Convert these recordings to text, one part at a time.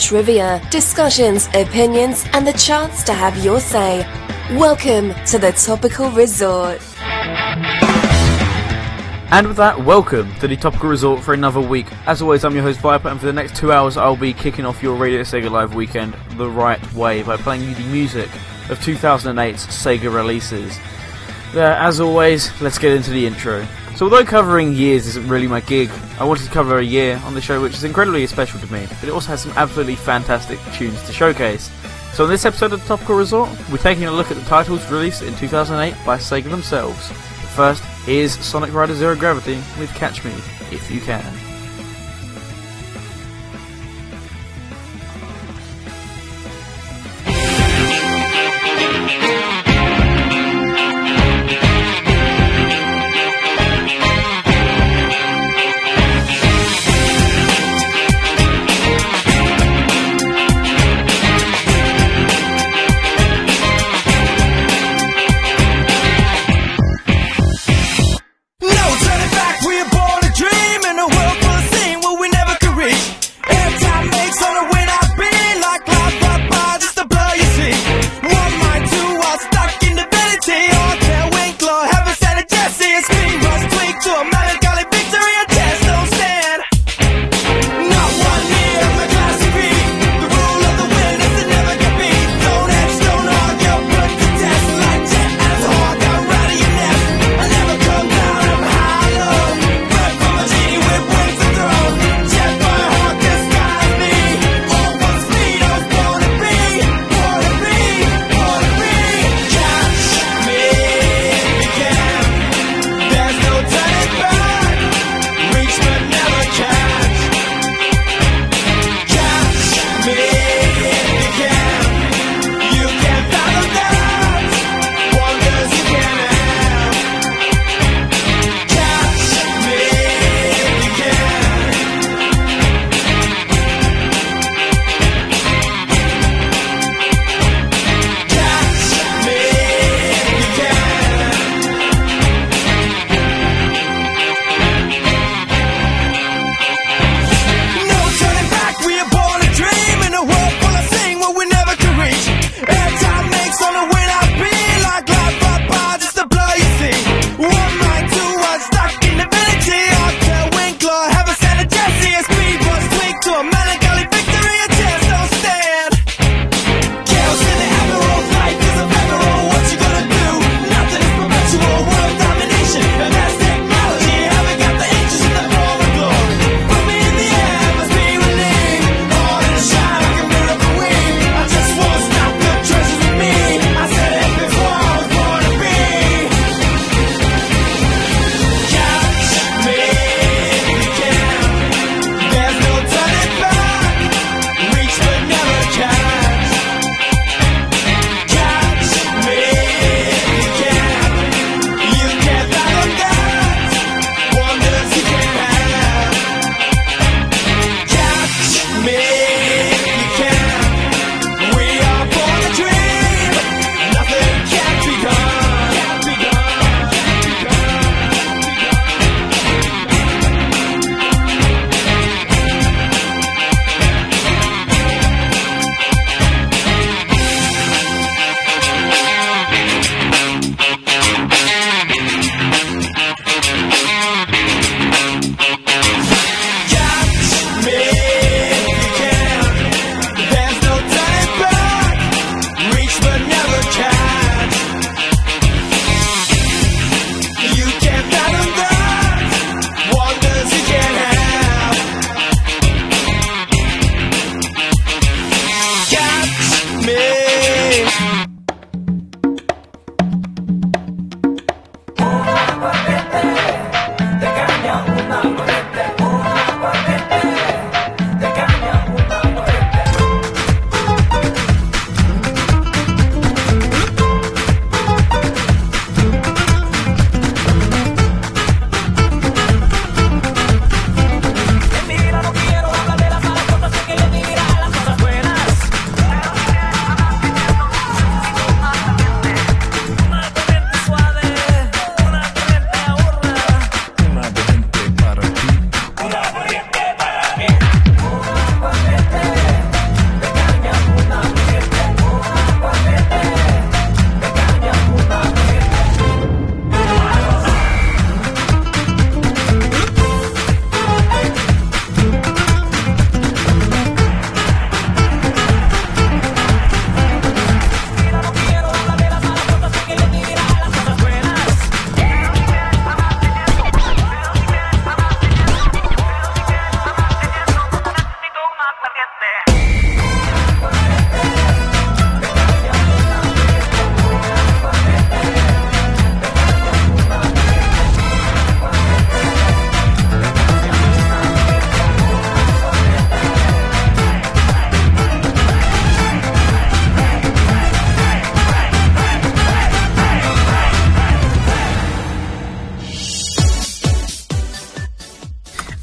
trivia, discussions, opinions, and the chance to have your say. Welcome to the Topical Resort. And with that, welcome to the Topical Resort for another week. As always, I'm your host Viper, and for the next two hours, I'll be kicking off your Radio Sega Live weekend the right way by playing you the music of 2008's Sega releases. Uh, as always, let's get into the intro. So, although covering years isn't really my gig, I wanted to cover a year on the show which is incredibly special to me, but it also has some absolutely fantastic tunes to showcase. So, in this episode of the Topical Resort, we're taking a look at the titles released in 2008 by Sega themselves. But first, here's Sonic Rider Zero Gravity with Catch Me If You Can.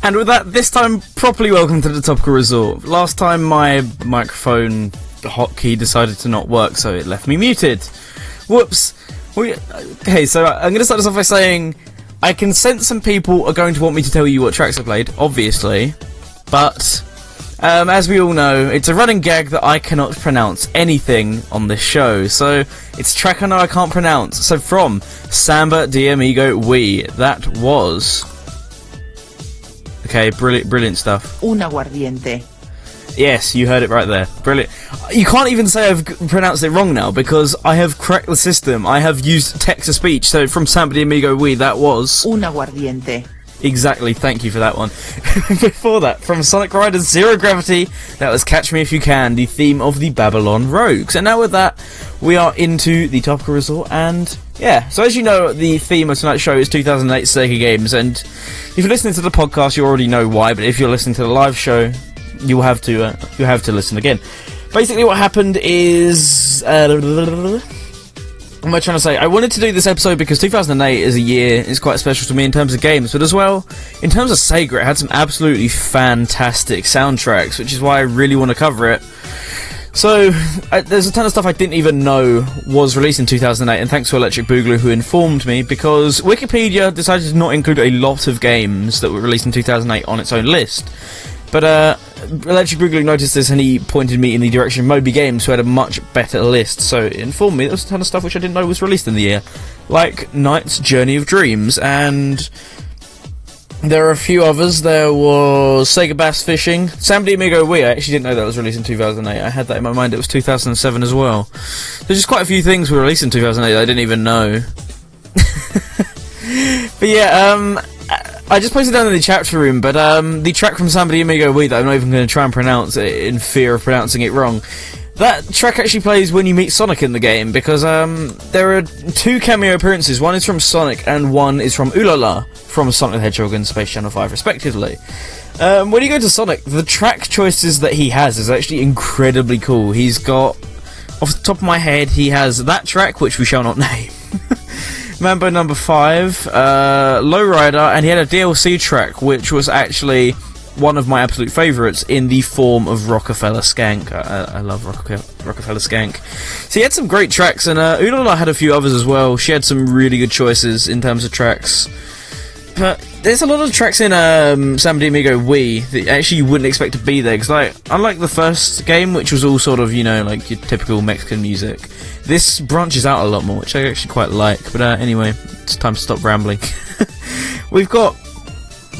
And with that, this time, properly welcome to the Topical Resort. Last time, my microphone hotkey decided to not work, so it left me muted. Whoops. Wii, okay, so I'm going to start this off by saying I can sense some people are going to want me to tell you what tracks I played, obviously, but um, as we all know, it's a running gag that I cannot pronounce anything on this show, so it's track I know I can't pronounce. So from Samba de Amigo We, that was. Okay, brilliant, brilliant stuff. Un aguardiente. Yes, you heard it right there. Brilliant. You can't even say I've pronounced it wrong now because I have cracked the system. I have used text to speech. So from Samba de Amigo Wii, that was. Un aguardiente. Exactly, thank you for that one. Before that, from Sonic Riders Zero Gravity, that was Catch Me If You Can, the theme of the Babylon Rogues. And now with that, we are into the Topical Resort, and yeah, so as you know, the theme of tonight's show is 2008 Sega games, and if you're listening to the podcast, you already know why, but if you're listening to the live show, you'll have to, uh, you'll have to listen again. Basically, what happened is. Uh, what am I trying to say? I wanted to do this episode because 2008 is a year, it's quite special to me in terms of games, but as well, in terms of Sega, it had some absolutely fantastic soundtracks, which is why I really want to cover it. So, there's a ton of stuff I didn't even know was released in 2008, and thanks to Electric Boogaloo who informed me, because Wikipedia decided to not include a lot of games that were released in 2008 on its own list. But uh, Electric Boogaloo noticed this and he pointed me in the direction of Moby Games, who had a much better list. So it informed me there was a ton of stuff which I didn't know was released in the year, like NiGHTS Journey of Dreams, and there are a few others. There was Sega Bass Fishing, Sam Amigo Wii. I actually didn't know that was released in 2008. I had that in my mind. It was 2007 as well. There's just quite a few things were released in 2008 that I didn't even know. but yeah, um, I just posted down in the chat room, but um, the track from de Amigo Wii that I'm not even going to try and pronounce it in fear of pronouncing it wrong. That track actually plays when you meet Sonic in the game because um, there are two cameo appearances. One is from Sonic and one is from Ulala from Sonic the Hedgehog and Space Channel 5, respectively. Um, when you go to Sonic, the track choices that he has is actually incredibly cool. He's got, off the top of my head, he has that track, which we shall not name. Mambo number five, uh, Lowrider, and he had a DLC track which was actually one of my absolute favourites in the form of Rockefeller Skank. I, I love Rockefeller Skank. So he had some great tracks, and uh, Ulala had a few others as well. She had some really good choices in terms of tracks. But there's a lot of tracks in um, Samba de Amigo Wii that actually you wouldn't expect to be there. Because, like, unlike the first game, which was all sort of, you know, like your typical Mexican music, this branches out a lot more, which I actually quite like. But uh, anyway, it's time to stop rambling. We've got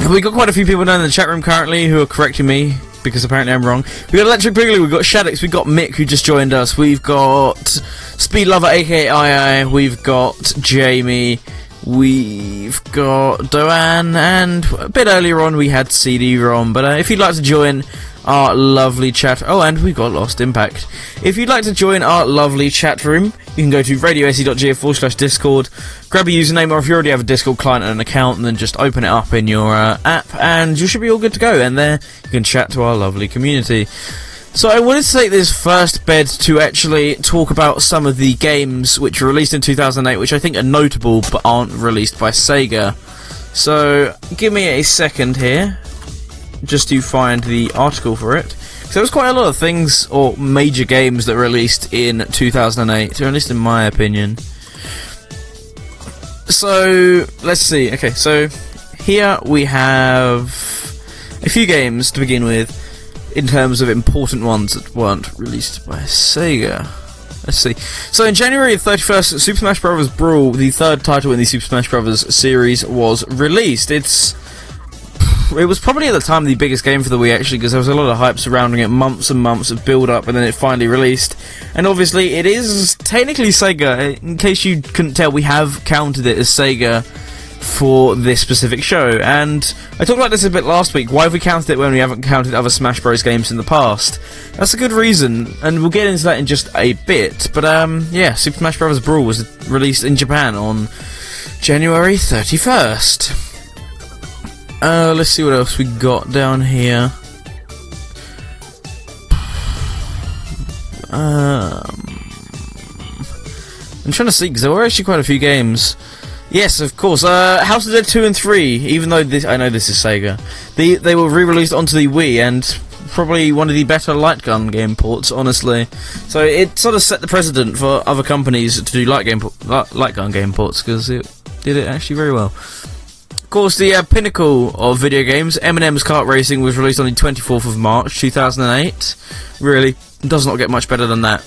we've got quite a few people down in the chat room currently who are correcting me because apparently I'm wrong. We've got Electric Boogaloo, we've got Shaddix, we've got Mick who just joined us, we've got Speed Lover aka II, we've got Jamie, we've got Doan, and a bit earlier on we had CD-ROM. But uh, if you'd like to join our lovely chat, oh, and we've got Lost Impact. If you'd like to join our lovely chat room, you can go to radiose.ga forward slash Discord, grab a username, or if you already have a Discord client and an account, and then just open it up in your uh, app, and you should be all good to go. And there you can chat to our lovely community. So I wanted to take this first bed to actually talk about some of the games which were released in 2008, which I think are notable but aren't released by Sega. So give me a second here, just to find the article for it. So there was quite a lot of things or major games that released in 2008, or at least in my opinion. So let's see. Okay, so here we have a few games to begin with in terms of important ones that weren't released by Sega. Let's see. So in January 31st, Super Smash Bros. Brawl, the third title in the Super Smash Bros. series, was released. It's it was probably at the time the biggest game for the Wii actually because there was a lot of hype surrounding it, months and months of build up, and then it finally released. And obviously, it is technically Sega. In case you couldn't tell, we have counted it as Sega for this specific show. And I talked about this a bit last week. Why have we counted it when we haven't counted other Smash Bros. games in the past? That's a good reason, and we'll get into that in just a bit. But um, yeah, Super Smash Bros. Brawl was released in Japan on January 31st. Uh, let's see what else we got down here. Um, I'm trying to see because there were actually quite a few games Yes, of course. Uh, House of Dead 2 and 3, even though this, I know this is Sega, they, they were re-released onto the Wii and probably one of the better light gun game ports, honestly. So it sort of set the precedent for other companies to do light game light gun game ports because it did it actually very well. Of course, the uh, pinnacle of video games, M&M's Kart Racing, was released on the 24th of March 2008. Really, does not get much better than that.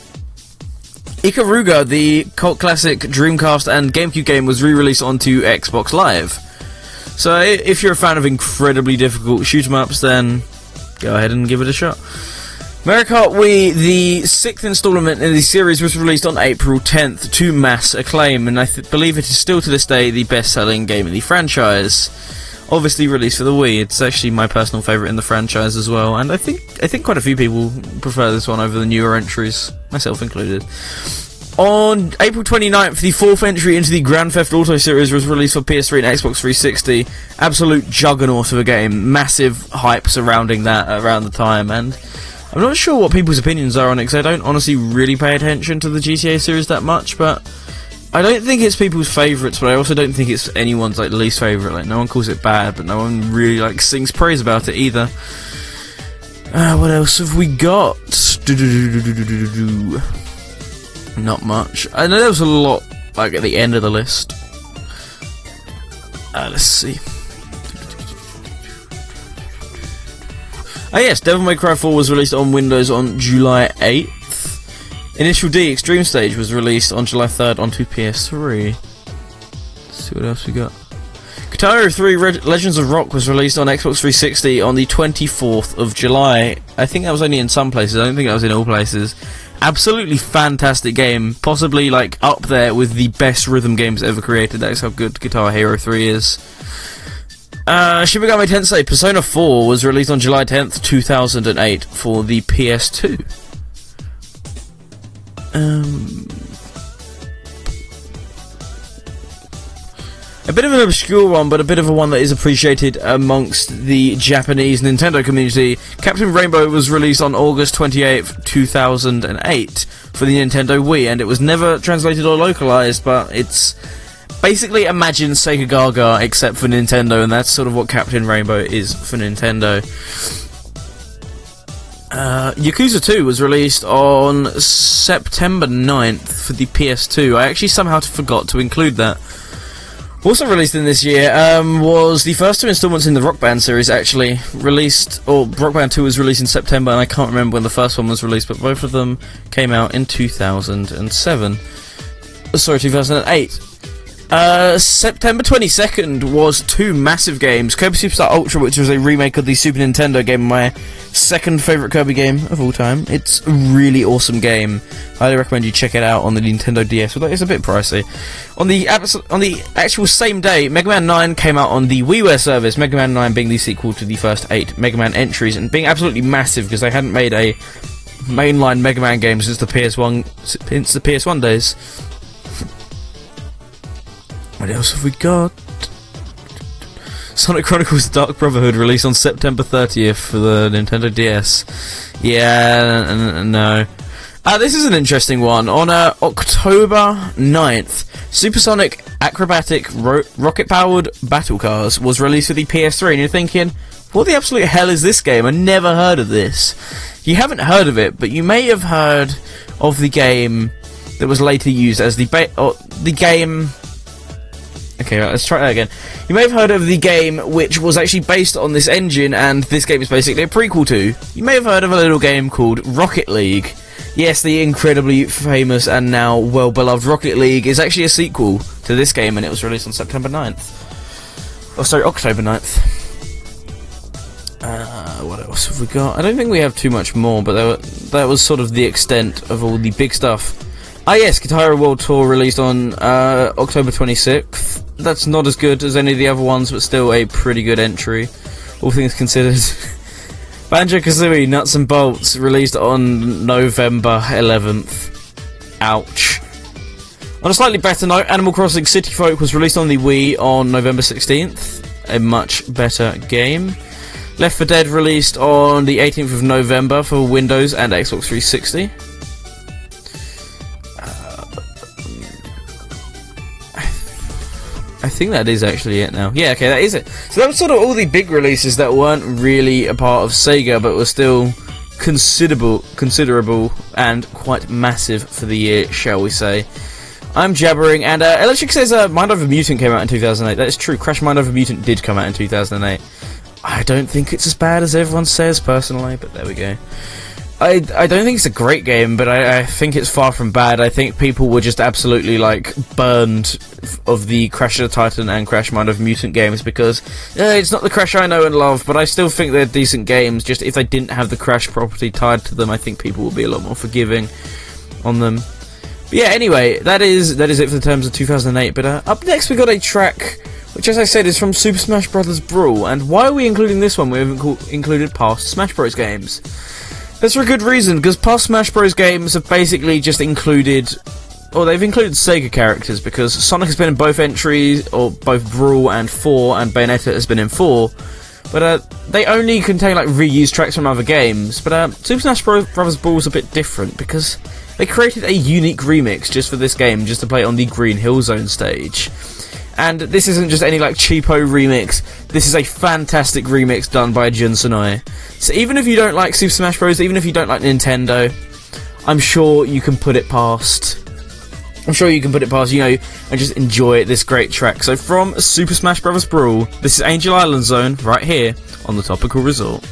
Ikaruga, the cult classic Dreamcast and GameCube game, was re-released onto Xbox Live. So if you're a fan of incredibly difficult shoot 'em ups, then go ahead and give it a shot. Mario Kart Wii, the sixth installment in the series, was released on April 10th to mass acclaim, and I th- believe it is still to this day the best-selling game in the franchise. Obviously released for the Wii, it's actually my personal favourite in the franchise as well, and I think I think quite a few people prefer this one over the newer entries, myself included. On April 29th, the fourth entry into the Grand Theft Auto series was released for PS3 and Xbox 360. Absolute juggernaut of a game, massive hype surrounding that around the time, and I'm not sure what people's opinions are on it because I don't honestly really pay attention to the GTA series that much, but I don't think it's people's favourites, but I also don't think it's anyone's like least favourite. Like no one calls it bad, but no one really like sings praise about it either. Uh, what else have we got? Not much. I know there was a lot like at the end of the list. Uh, let's see. Ah yes, Devil May Cry 4 was released on Windows on July 8th. Initial D Extreme Stage was released on July 3rd onto PS3. Let's see what else we got. Guitar Hero 3 Re- Legends of Rock was released on Xbox 360 on the 24th of July. I think that was only in some places, I don't think that was in all places. Absolutely fantastic game, possibly like up there with the best rhythm games ever created. That's how good Guitar Hero 3 is. Uh, Shin Megami Tensei Persona 4 was released on July 10th, 2008 for the PS2. Um, a bit of an obscure one, but a bit of a one that is appreciated amongst the Japanese Nintendo community. Captain Rainbow was released on August 28th, 2008 for the Nintendo Wii, and it was never translated or localized, but it's basically imagine Sega Gaga except for Nintendo, and that's sort of what Captain Rainbow is for Nintendo. Uh, Yakuza 2 was released on September 9th for the PS2. I actually somehow forgot to include that. Also released in this year um, was the first two installments in the Rock Band series. Actually released, or Rock Band Two was released in September, and I can't remember when the first one was released, but both of them came out in 2007. Sorry, 2008. Uh, September 22nd was two massive games. Kirby Superstar Ultra, which was a remake of the Super Nintendo game, my second favourite Kirby game of all time. It's a really awesome game. Highly recommend you check it out on the Nintendo DS, although it's a bit pricey. On the on the actual same day, Mega Man 9 came out on the WiiWare service, Mega Man 9 being the sequel to the first eight Mega Man entries, and being absolutely massive because they hadn't made a mainline Mega Man game since the PS1 since the PS1 days. What else have we got? Sonic Chronicles Dark Brotherhood released on September 30th for the Nintendo DS. Yeah, no. Uh, this is an interesting one. On uh, October 9th, Supersonic Acrobatic ro- Rocket Powered Battle Cars was released for the PS3, and you're thinking, what the absolute hell is this game? I never heard of this. You haven't heard of it, but you may have heard of the game that was later used as the the game Okay, let's try that again. You may have heard of the game which was actually based on this engine, and this game is basically a prequel to. You may have heard of a little game called Rocket League. Yes, the incredibly famous and now well beloved Rocket League is actually a sequel to this game, and it was released on September 9th. Oh, sorry, October 9th. Uh, what else have we got? I don't think we have too much more, but that, wa- that was sort of the extent of all the big stuff. Ah, yes, Guitar World Tour released on uh, October 26th. That's not as good as any of the other ones, but still a pretty good entry, all things considered. Banjo Kazooie Nuts and Bolts released on November 11th. Ouch. On a slightly better note, Animal Crossing City Folk was released on the Wii on November 16th. A much better game. Left 4 Dead released on the 18th of November for Windows and Xbox 360. Think that is actually it now. Yeah, okay, that is it. So that was sort of all the big releases that weren't really a part of Sega, but were still considerable, considerable, and quite massive for the year, shall we say? I'm jabbering, and uh, Electric says uh, Mind Over Mutant came out in 2008. That is true. Crash Mind Over Mutant did come out in 2008. I don't think it's as bad as everyone says, personally, but there we go. I, I don't think it's a great game, but I, I think it's far from bad. I think people were just absolutely like burned of the Crash of the Titan and Crash Mind of Mutant games because uh, it's not the Crash I know and love, but I still think they're decent games. Just if they didn't have the Crash property tied to them, I think people would be a lot more forgiving on them. But yeah, anyway, that is that is it for the terms of 2008. But uh, up next we got a track which, as I said, is from Super Smash Bros. Brawl. And why are we including this one? We haven't included past Smash Bros. games. That's for a good reason, because past Smash Bros. games have basically just included. Or they've included Sega characters because Sonic has been in both entries, or both Brawl and 4, and Bayonetta has been in 4. But uh, they only contain like reused tracks from other games. But uh, Super Smash Bros. Is a bit different because they created a unique remix just for this game, just to play on the Green Hill Zone stage. And this isn't just any like cheapo remix. This is a fantastic remix done by Jun Senoue. So even if you don't like Super Smash Bros, even if you don't like Nintendo, I'm sure you can put it past. I'm sure you can put it past, you know, and just enjoy this great track. So from Super Smash Bros. Brawl, this is Angel Island Zone right here on the Topical Resort.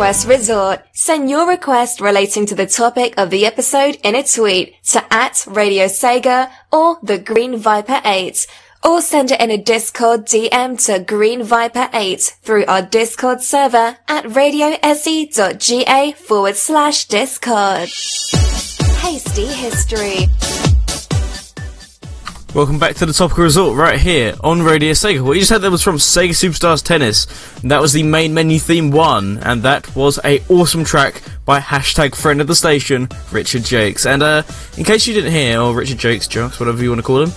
Request Resort. Send your request relating to the topic of the episode in a tweet to at Radio Sega or the Green Viper 8 or send it in a Discord DM to Green Viper 8 through our Discord server at radiose.ga forward slash Discord. Hasty History. Welcome back to the Topical Resort right here on Radio Sega. What you just heard there was from Sega Superstars Tennis. That was the main menu theme one, and that was a awesome track by hashtag friend of the station, Richard Jacques. And uh, in case you didn't hear, or Richard Jacques, Jokes, whatever you want to call him,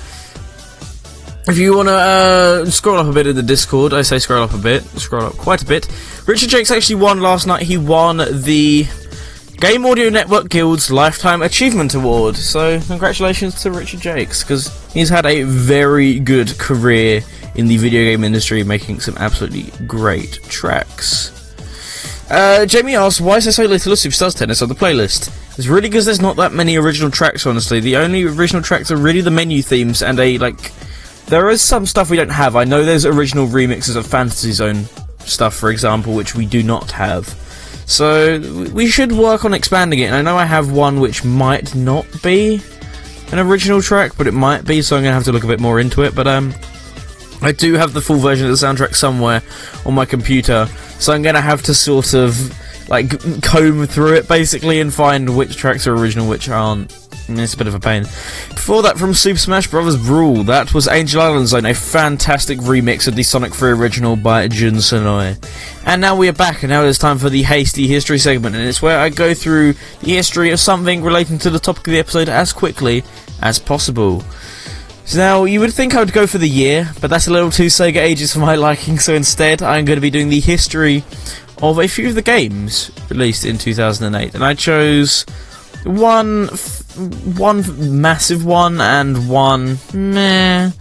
if you want to uh, scroll up a bit in the Discord, I say scroll up a bit, scroll up quite a bit. Richard Jacques actually won last night. He won the Game Audio Network Guild's Lifetime Achievement Award. So, congratulations to Richard Jacques, because he's had a very good career in the video game industry, making some absolutely great tracks. Uh, Jamie asks, why is there so little of Superstars Tennis on the playlist? It's really because there's not that many original tracks, honestly. The only original tracks are really the menu themes and a, like... There is some stuff we don't have. I know there's original remixes of Fantasy Zone stuff, for example, which we do not have. So we should work on expanding it. And I know I have one which might not be an original track, but it might be. So I'm gonna have to look a bit more into it. But um, I do have the full version of the soundtrack somewhere on my computer, so I'm gonna have to sort of like comb through it basically and find which tracks are original, which aren't. Mm, it's a bit of a pain. Before that, from Super Smash Bros. Brawl, that was Angel Island Zone, a fantastic remix of the Sonic 3 original by Jun Senoue. And now we are back, and now it's time for the Hasty History segment, and it's where I go through the history of something relating to the topic of the episode as quickly as possible. So now, you would think I would go for the year, but that's a little too Sega Ages for my liking, so instead I'm going to be doing the history of a few of the games released in 2008, and I chose one one massive one and one meh.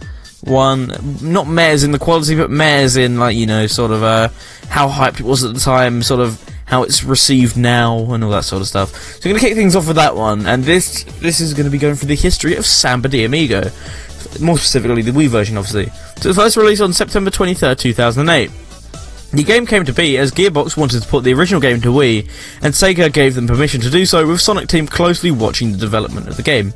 One not mares in the quality but mares in like you know sort of uh how hyped it was at the time sort of how it's received now and all that sort of stuff. So I'm going to kick things off with that one and this this is going to be going for the history of Samba de Amigo. More specifically the Wii version obviously. So the first release on September 23rd 2008 the game came to be as Gearbox wanted to put the original game to Wii, and Sega gave them permission to do so, with Sonic Team closely watching the development of the game.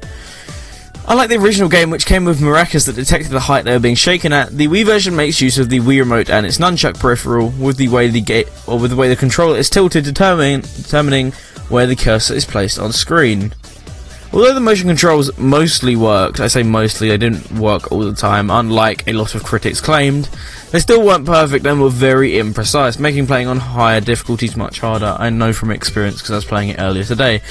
Unlike the original game, which came with maracas that detected the height they were being shaken at, the Wii version makes use of the Wii remote and its nunchuck peripheral, with the way the gate or with the way the controller is tilted, determining determining where the cursor is placed on screen. Although the motion controls mostly worked, I say mostly, they didn't work all the time, unlike a lot of critics claimed, they still weren't perfect and were very imprecise, making playing on higher difficulties much harder. I know from experience because I was playing it earlier today.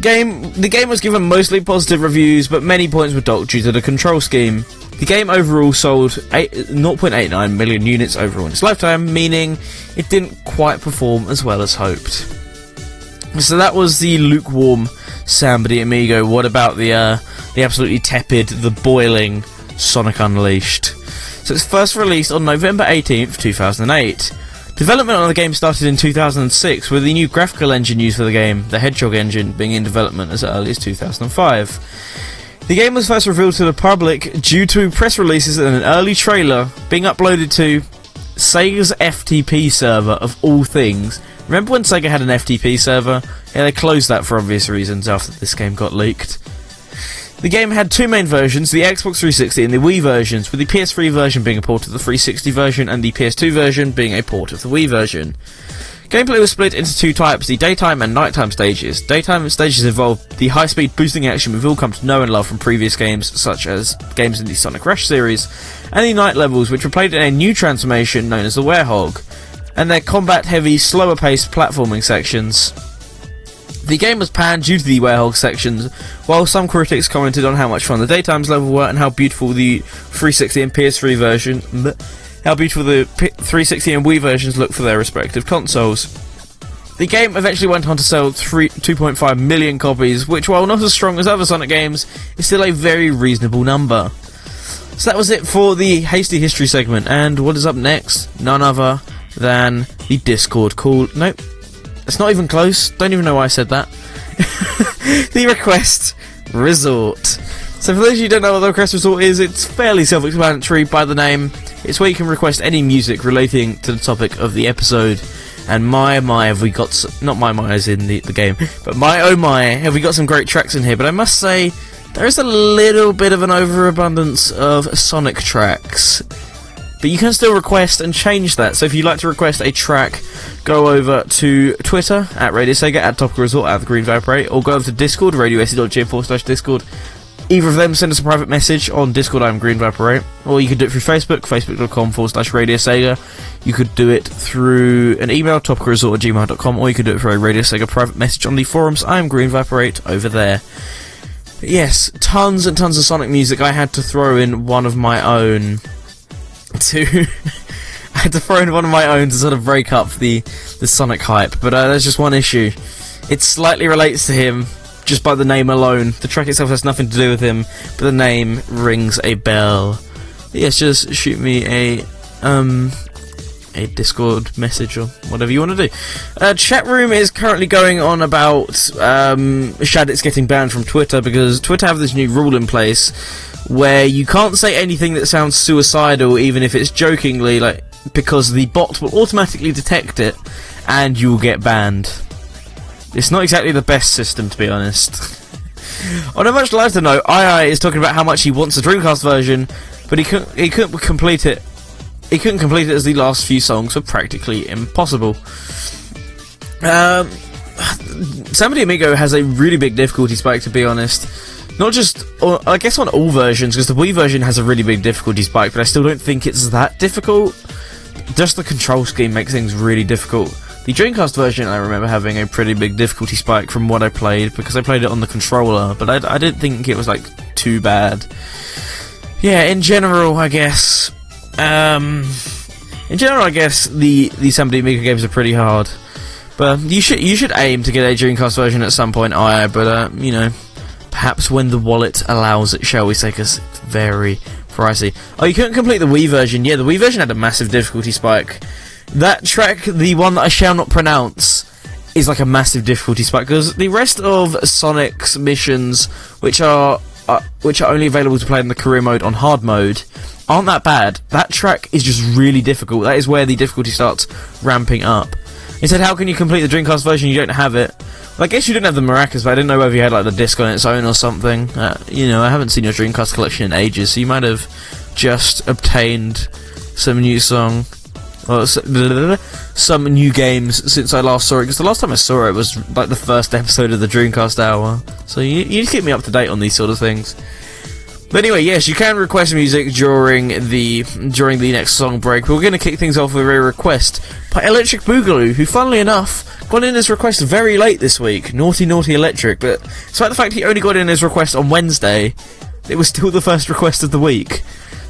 Game, the game was given mostly positive reviews, but many points were docked due to the control scheme. The game overall sold 8, 0.89 million units overall in its lifetime, meaning it didn't quite perform as well as hoped. So that was the lukewarm Samba de Amigo. What about the uh, the absolutely tepid, the boiling Sonic Unleashed? So it's first released on November 18th, 2008. Development on the game started in 2006, with the new graphical engine used for the game, the Hedgehog engine, being in development as early as 2005. The game was first revealed to the public due to press releases and an early trailer being uploaded to Sega's FTP server, of all things. Remember when Sega had an FTP server? Yeah, they closed that for obvious reasons after this game got leaked. The game had two main versions, the Xbox 360 and the Wii versions, with the PS3 version being a port of the 360 version and the PS2 version being a port of the Wii version. Gameplay was split into two types, the daytime and nighttime stages. Daytime stages involved the high-speed boosting action we've all come to know and love from previous games, such as games in the Sonic Rush series, and the night levels, which were played in a new transformation known as the Werehog, and their combat-heavy, slower-paced platforming sections. The game was panned due to the Werehog sections, while some critics commented on how much fun the daytime's level were and how beautiful the 360 and PS3 version, how beautiful the 360 and Wii versions look for their respective consoles. The game eventually went on to sell 2.5 million copies, which, while not as strong as other Sonic games, is still a very reasonable number. So that was it for the Hasty History segment, and what is up next? None other than the Discord call. Nope, it's not even close. Don't even know why I said that. the Request Resort. So for those of you who don't know what the Request Resort is, it's fairly self-explanatory by the name. It's where you can request any music relating to the topic of the episode. And my my, have we got s- not my my as in the, the game, but my oh my, have we got some great tracks in here? But I must say, there is a little bit of an overabundance of Sonic tracks. But you can still request and change that. So if you'd like to request a track, go over to Twitter at Radio Sega, at Topical Resort, at the Green Viper 8, or go over to Discord, radiose.ga forward slash Discord. Either of them send us a private message on Discord, I'm Green Viper 8, or you can do it through Facebook, facebook.com forward slash Radio Sega. You could do it through an email, topicalresort at gmail.com, or you could do it through a Radio Sega private message on the forums, I'm Green Viper 8, over there. Yes, tons and tons of Sonic music. I had to throw in one of my own to. I had to throw in one of my own to sort of break up the, the Sonic hype, but uh, there's just one issue. It slightly relates to him, just by the name alone. The track itself has nothing to do with him, but the name rings a bell. Yes, just shoot me a um a Discord message or whatever you want to do. Uh, chat room is currently going on about um, Shadix getting banned from Twitter because Twitter have this new rule in place where you can't say anything that sounds suicidal, even if it's jokingly, like because the bot will automatically detect it and you will get banned. It's not exactly the best system, to be honest. On a much lighter note, II is talking about how much he wants the Dreamcast version, but he couldn't, he couldn't complete it. He couldn't complete it as the last few songs were practically impossible. Um, Samba de Amigo has a really big difficulty spike, to be honest. Not just, or I guess on all versions, because the Wii version has a really big difficulty spike, but I still don't think it's that difficult. Just the control scheme makes things really difficult. The Dreamcast version, I remember having a pretty big difficulty spike from what I played, because I played it on the controller, but I, I didn't think it was, like, too bad. Yeah, in general, I guess. Um, in general, I guess the the Samba de Amigo games are pretty hard. But you should you should aim to get a Dreamcast version at some point, I. But uh, you know, perhaps when the wallet allows it, shall we say? Because it's very pricey. Oh, you couldn't complete the Wii version. Yeah, the Wii version had a massive difficulty spike. That track, the one that I shall not pronounce, is like a massive difficulty spike because the rest of Sonic's missions, which are uh, which are only available to play in the career mode on hard mode, aren't that bad. That track is just really difficult. That is where the difficulty starts ramping up. He said, "How can you complete the Dreamcast version? You don't have it." Well, I guess you didn't have the maracas, but I didn't know whether you had like the disc on its own or something. Uh, you know, I haven't seen your Dreamcast collection in ages, so you might have just obtained some new song Uh, or s- some new games since I last saw it. Because the last time I saw it was like the first episode of the Dreamcast Hour. So you you keep me up to date on these sort of things. But anyway, yes, you can request music during the during the next song break. We're going to kick things off with a request by Electric Boogaloo, who, funnily enough, got in his request very late this week. Naughty, naughty Electric. But despite the fact he only got in his request on Wednesday, it was still the first request of the week.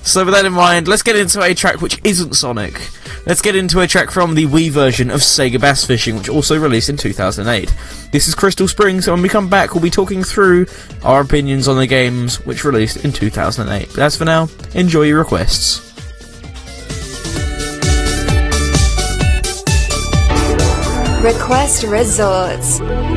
So with that in mind, let's get into a track which isn't Sonic. Let's get into a track from the Wii version of Sega Bass Fishing, which also released in 2008. This is Crystal Springs, and when we come back, we'll be talking through our opinions on the games which released in 2008. But as for now, enjoy your requests. Request Resorts.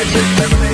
Five, six, seven, eight.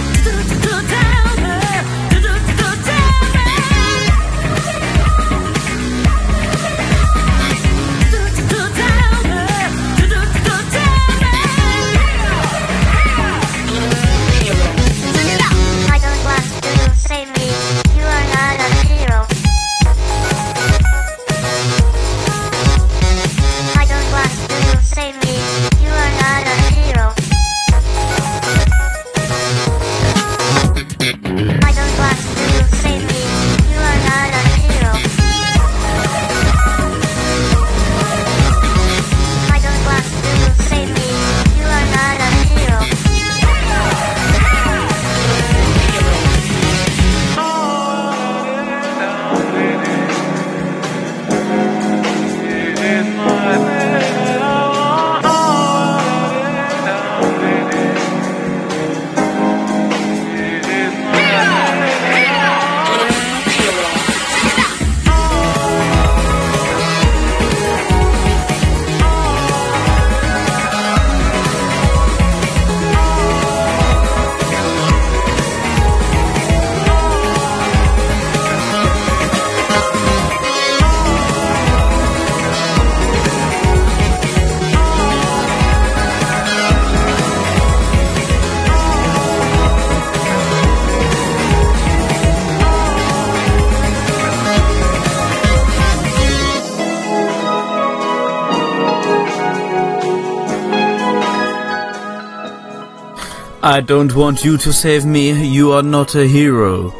I don't want you to save me. You are not a hero.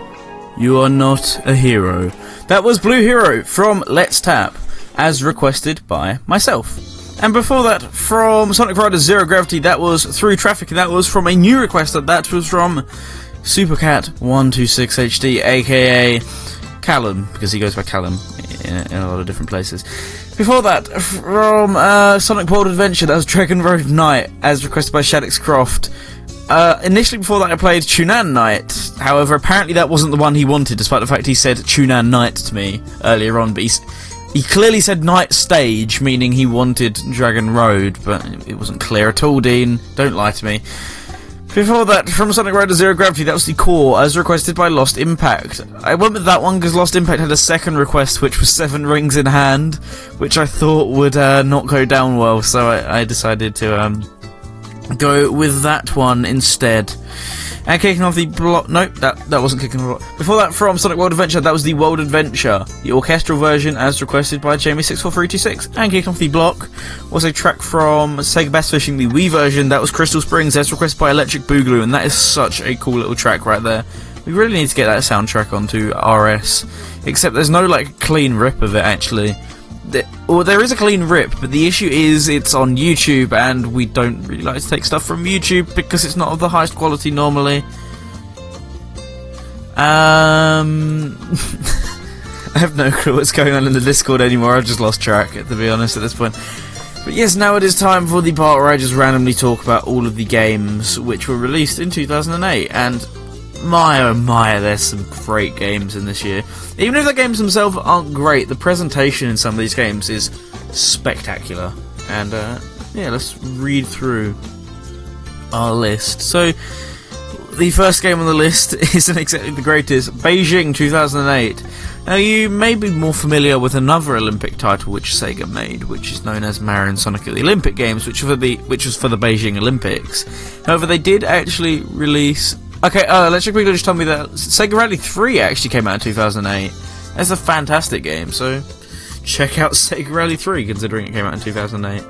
You are not a hero. That was Blue Hero from Let's Tap, as requested by myself. And before that, from Sonic Riders Zero Gravity, that was Through Traffic, and that was from a new request. That that was from Supercat126HD, aka Callum, because he goes by Callum in, in a lot of different places. Before that, from uh, Sonic World Adventure, that was Dragon Road Night, as requested by Shaddix Croft. Uh, initially, before that, I played Chun-nan Night. However, apparently that wasn't the one he wanted, despite the fact he said Chun-nan Night to me earlier on. But he's, he clearly said Night Stage, meaning he wanted Dragon Road, but it wasn't clear at all, Dean. Don't lie to me. Before that, from Sonic Rider Zero Gravity, that was the core, as requested by Lost Impact. I went with that one because Lost Impact had a second request, which was Seven Rings in Hand, which I thought would uh, not go down well, so I, I decided to um, go with that one instead. And kicking off the block. Nope, that, that wasn't kicking off. Before that, from Sonic World Adventure, that was the World Adventure, the orchestral version as requested by Jamie64326. And kicking off the block was a track from Sega Bass Fishing, the Wii version, that was Crystal Springs as requested by Electric Boogaloo, and that is such a cool little track right there. We really need to get that soundtrack onto RS, except there's no like clean rip of it actually well, there is a clean rip, but the issue is it's on YouTube, and we don't really like to take stuff from YouTube because it's not of the highest quality normally. Um, I have no clue what's going on in the Discord anymore. I've just lost track, to be honest, at this point. But yes, now it is time for the part where I just randomly talk about all of the games which were released in 2008, and my oh my, there's some great games in this year. Even if the games themselves aren't great, the presentation in some of these games is spectacular. And uh, yeah, let's read through our list. So, the first game on the list isn't exactly the greatest Beijing 2008. Now, you may be more familiar with another Olympic title which Sega made, which is known as Mario and Sonic at the Olympic Games, which, for the, which was for the Beijing Olympics. However, they did actually release Okay, uh, Electric Boogaloo just told me that Sega Rally 3 actually came out in 2008. That's a fantastic game, so check out Sega Rally 3 considering it came out in 2008.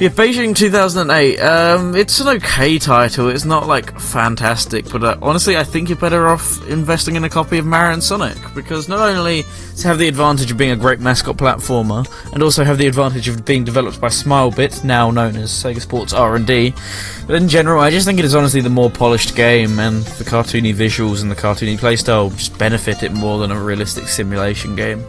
Yeah, Beijing 2008. Um, it's an okay title. It's not like fantastic, but uh, honestly, I think you're better off investing in a copy of Mario and Sonic because not only to have the advantage of being a great mascot platformer, and also have the advantage of being developed by Smilebit, now known as Sega Sports R&D, but in general, I just think it is honestly the more polished game, and the cartoony visuals and the cartoony playstyle just benefit it more than a realistic simulation game.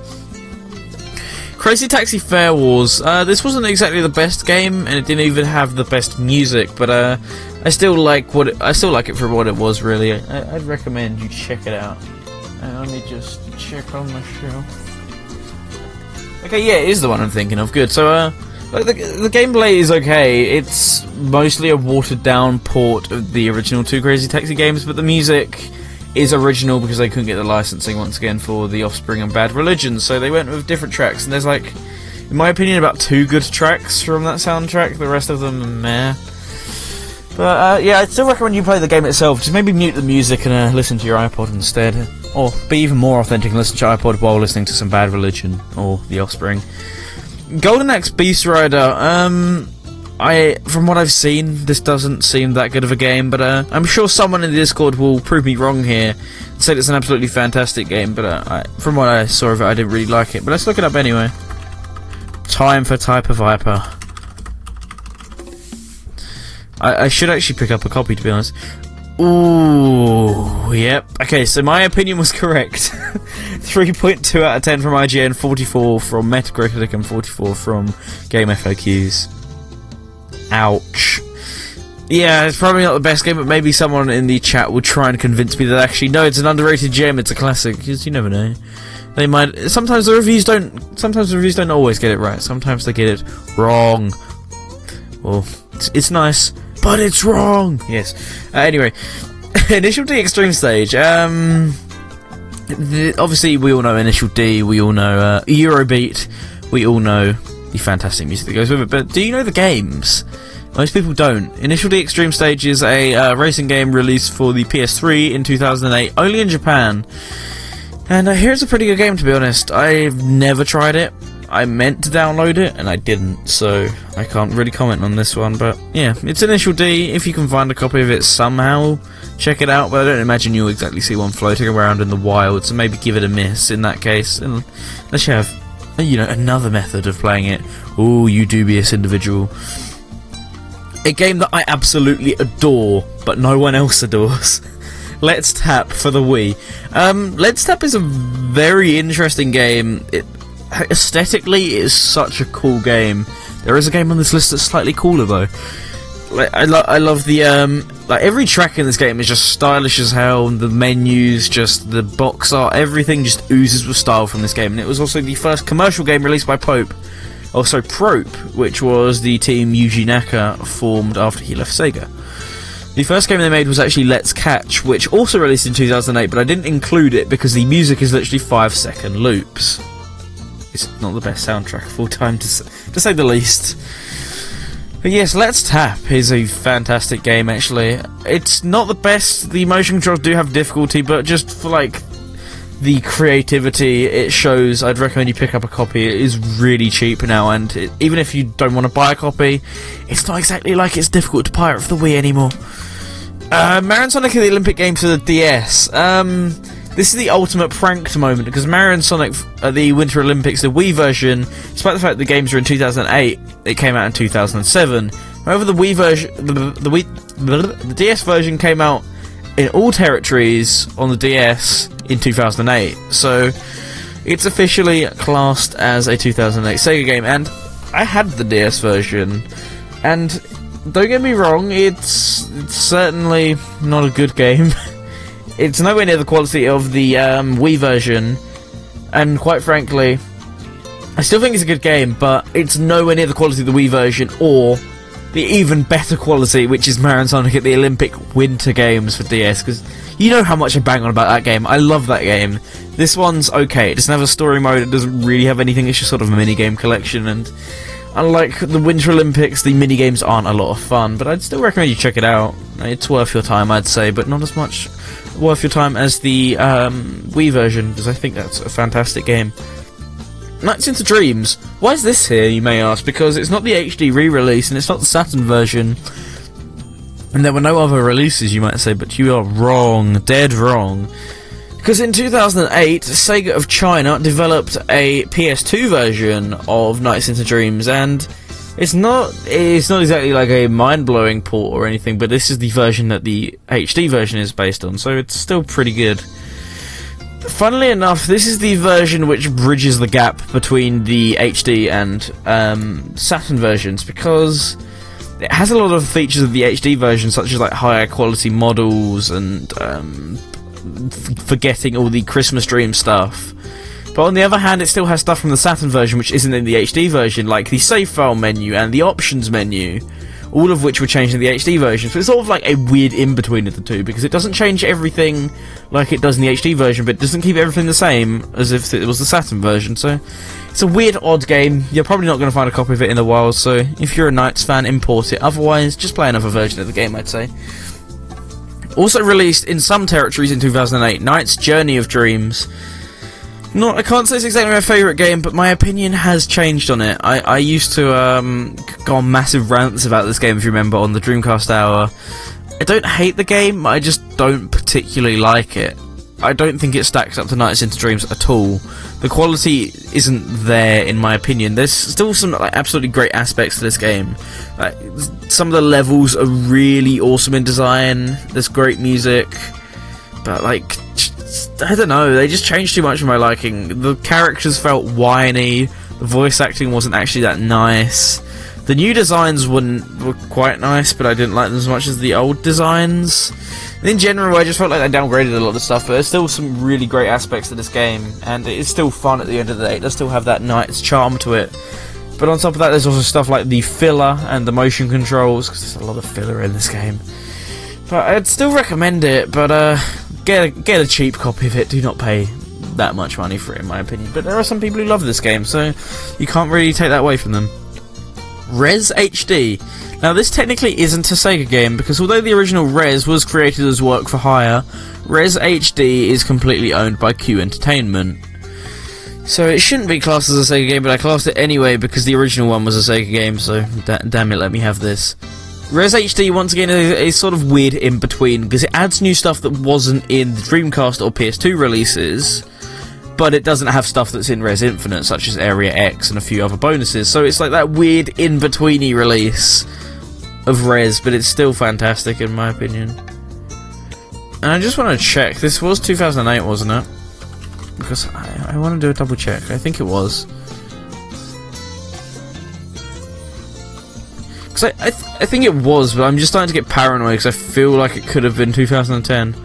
Crazy Taxi Fare Wars. Uh, this wasn't exactly the best game, and it didn't even have the best music, but uh, I still like what it, I still like it for what it was. Really, I, would recommend you check it out. Uh, let me just check on my shelf. Okay, yeah, it is the one I'm thinking of. Good. So, uh, the, the gameplay is okay. It's mostly a watered down port of the original two Crazy Taxi games, but the music is original because they couldn't get the licensing once again for The Offspring and Bad Religion, so they went with different tracks. And there's like, in my opinion, about two good tracks from that soundtrack. The rest of them, meh. But uh, yeah, I'd still recommend you play the game itself. Just maybe mute the music and uh, listen to your iPod instead, or be even more authentic and listen to iPod while listening to some Bad Religion or The Offspring. Golden Axe Beast Rider. Um, I, from what I've seen, this doesn't seem that good of a game, but uh, I'm sure someone in the Discord will prove me wrong here and say it's an absolutely fantastic game, but uh, I, from what I saw of it, I didn't really like it. But let's look it up anyway. Time for Type of Viper. I, I should actually pick up a copy, to be honest. Ooh, yep. Okay, so my opinion was correct. 3.2 out of 10 from IGN, 44 from Metacritic, and 44 from GameFAQs. Ouch. Yeah, it's probably not the best game, but maybe someone in the chat will try and convince me that actually, no, it's an underrated gem, it's a classic, because you never know. They might, sometimes the reviews don't, sometimes the reviews don't always get it right, sometimes they get it wrong. Well, it's, it's nice, but it's wrong! Yes. Uh, anyway, Initial D Extreme Stage, um... The, obviously, we all know Initial D, we all know uh, Eurobeat, we all know the fantastic music that goes with it. But do you know the games? Most people don't. Initial D Extreme Stage is a uh, racing game released for the PS3 in 2008, only in Japan. And uh, here's a pretty good game, to be honest. I've never tried it. I meant to download it and I didn't, so I can't really comment on this one. But yeah, it's Initial D. If you can find a copy of it somehow, check it out. But I don't imagine you'll exactly see one floating around in the wild, so maybe give it a miss in that case. Unless you have, you know, another method of playing it. Oh, you dubious individual. A game that I absolutely adore, but no one else adores. Let's Tap for the Wii. Um, Let's Tap is a very interesting game. It, aesthetically, it is such a cool game. There is a game on this list that's slightly cooler though. Like, I, I love the um, like every track in this game is just stylish as hell. The menus, just the box art, everything just oozes with style from this game. And it was also the first commercial game released by Pope. Also, Prope, which was the team Yuji Naka formed after he left Sega. The first game they made was actually Let's Catch, which also released in 2008, but I didn't include it because the music is literally five second loops. It's not the best soundtrack of all time, to, to say the least. But yes, Let's Tap is a fantastic game actually. It's not the best, the motion controls do have difficulty, but just for like the creativity it shows, I'd recommend you pick up a copy. It is really cheap now, and it, even if you don't want to buy a copy, it's not exactly like it's difficult to pirate for the Wii anymore. Uh, Mario Sonic at the Olympic Games for the DS. Um, this is the ultimate pranked moment because Mario and Sonic at the Winter Olympics, the Wii version, despite the fact the games were in 2008, it came out in 2007. However, the Wii version, the, the Wii, the DS version came out in all territories on the DS in 2008. So it's officially classed as a 2008 Sega game, and I had the DS version, and don't get me wrong, it's, it's certainly not a good game. It's nowhere near the quality of the um, Wii version, and quite frankly, I still think it's a good game, but it's nowhere near the quality of the Wii version or the even better quality, which is Mario Sonic at the Olympic Winter Games for DS, because you know how much I bang on about that game. I love that game. This one's okay. It doesn't have a story mode. It doesn't really have anything. It's just sort of a mini game collection, and unlike the Winter Olympics, the mini games aren't a lot of fun. But I'd still recommend you check it out. It's worth your time, I'd say, but not as much worth your time as the um, Wii version, because I think that's a fantastic game. NiGHTS into Dreams. Why is this here, you may ask? Because it's not the HD re-release, and it's not the Saturn version. And there were no other releases, you might say, but you are wrong. Dead wrong. Because in 2008, Sega of China developed a PS2 version of NiGHTS into Dreams, and it's not it's not exactly like a mind-blowing port or anything, but this is the version that the HD version is based on, so it's still pretty good. Funnily enough, this is the version which bridges the gap between the HD and um, Saturn versions because it has a lot of features of the HD version, such as like higher quality models and um, forgetting all the Christmas Dream stuff. But on the other hand, it still has stuff from the Saturn version which isn't in the HD version, like the save file menu and the options menu all of which were changed in the HD version. So it's sort of like a weird in between of the two because it doesn't change everything like it does in the HD version, but it doesn't keep everything the same as if it was the Saturn version. So it's a weird, odd game. You're probably not going to find a copy of it in the wild. So if you're a NiGHTS fan, import it. Otherwise, just play another version of the game. I'd say. Also released in some territories in 2008, NiGHTS Journey of Dreams not, I can't say it's exactly my favourite game, but my opinion has changed on it. I, I used to um, go on massive rants about this game, if you remember, on the Dreamcast Hour. I don't hate the game, I just don't particularly like it. I don't think it stacks up to NiGHTS into Dreams at all. The quality isn't there, in my opinion. There's still some like, absolutely great aspects to this game. Like, some of the levels are really awesome in design. There's great music, but like I don't know. They just changed too much for my liking. The characters felt whiny. The voice acting wasn't actually that nice. The new designs weren't, were quite nice, but I didn't like them as much as the old designs. In general, I just felt like they downgraded a lot of stuff, but there's still some really great aspects to this game, and it is still fun at the end of the day. It does still have that nice charm to it. But on top of that, there's also stuff like the filler and the motion controls, because there's a lot of filler in this game. But I'd still recommend it, but uh, get a, get a cheap copy of it. Do not pay that much money for it, in my opinion. But there are some people who love this game, so you can't really take that away from them. Rez HD. Now, this technically isn't a Sega game because although the original Rez was created as work for hire, Rez HD is completely owned by Q Entertainment. So it shouldn't be classed as a Sega game, but I classed it anyway because the original one was a Sega game, so da- damn it, let me have this. Rez HD, once again, is a sort of weird in between because it adds new stuff that wasn't in the Dreamcast or PS2 releases, but it doesn't have stuff that's in Rez Infinite, such as Area X and a few other bonuses. So it's like that weird in betweeny release of Rez, but it's still fantastic in my opinion. And I just want to check. This was 2008, wasn't it? Because I, I want to do a double check. I think it was. Because I, I, th- I think it was, but I'm just starting to get paranoid because I feel like it could have been 2010.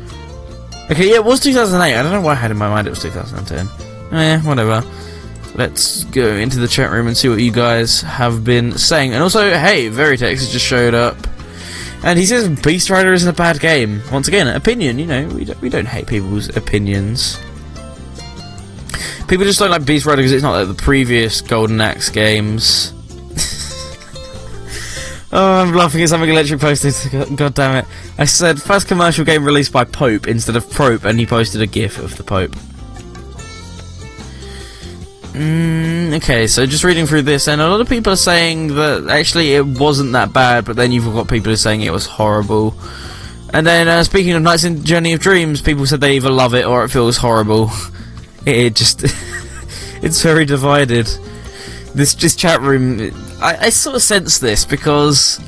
Okay, yeah, it was 2008. I don't know why I had in my mind it was 2010. Eh, whatever. Let's go into the chat room and see what you guys have been saying. And also, hey, Veritex has just showed up. And he says Beast Rider isn't a bad game. Once again, opinion, you know, we don't, we don't hate people's opinions. People just don't like Beast Rider because it's not like the previous Golden Axe games. Oh, I'm laughing at something Electric posted. God, damn it. I said, first commercial game released by Pope instead of Prope, and he posted a gif of the Pope. Mm, okay, so just reading through this, and a lot of people are saying that actually it wasn't that bad, but then you've got people who are saying it was horrible. And then, uh, speaking of NiGHTS in Journey of Dreams, people said they either love it or it feels horrible. It, it just. it's very divided. This just chat room. I, I sort of sense this because,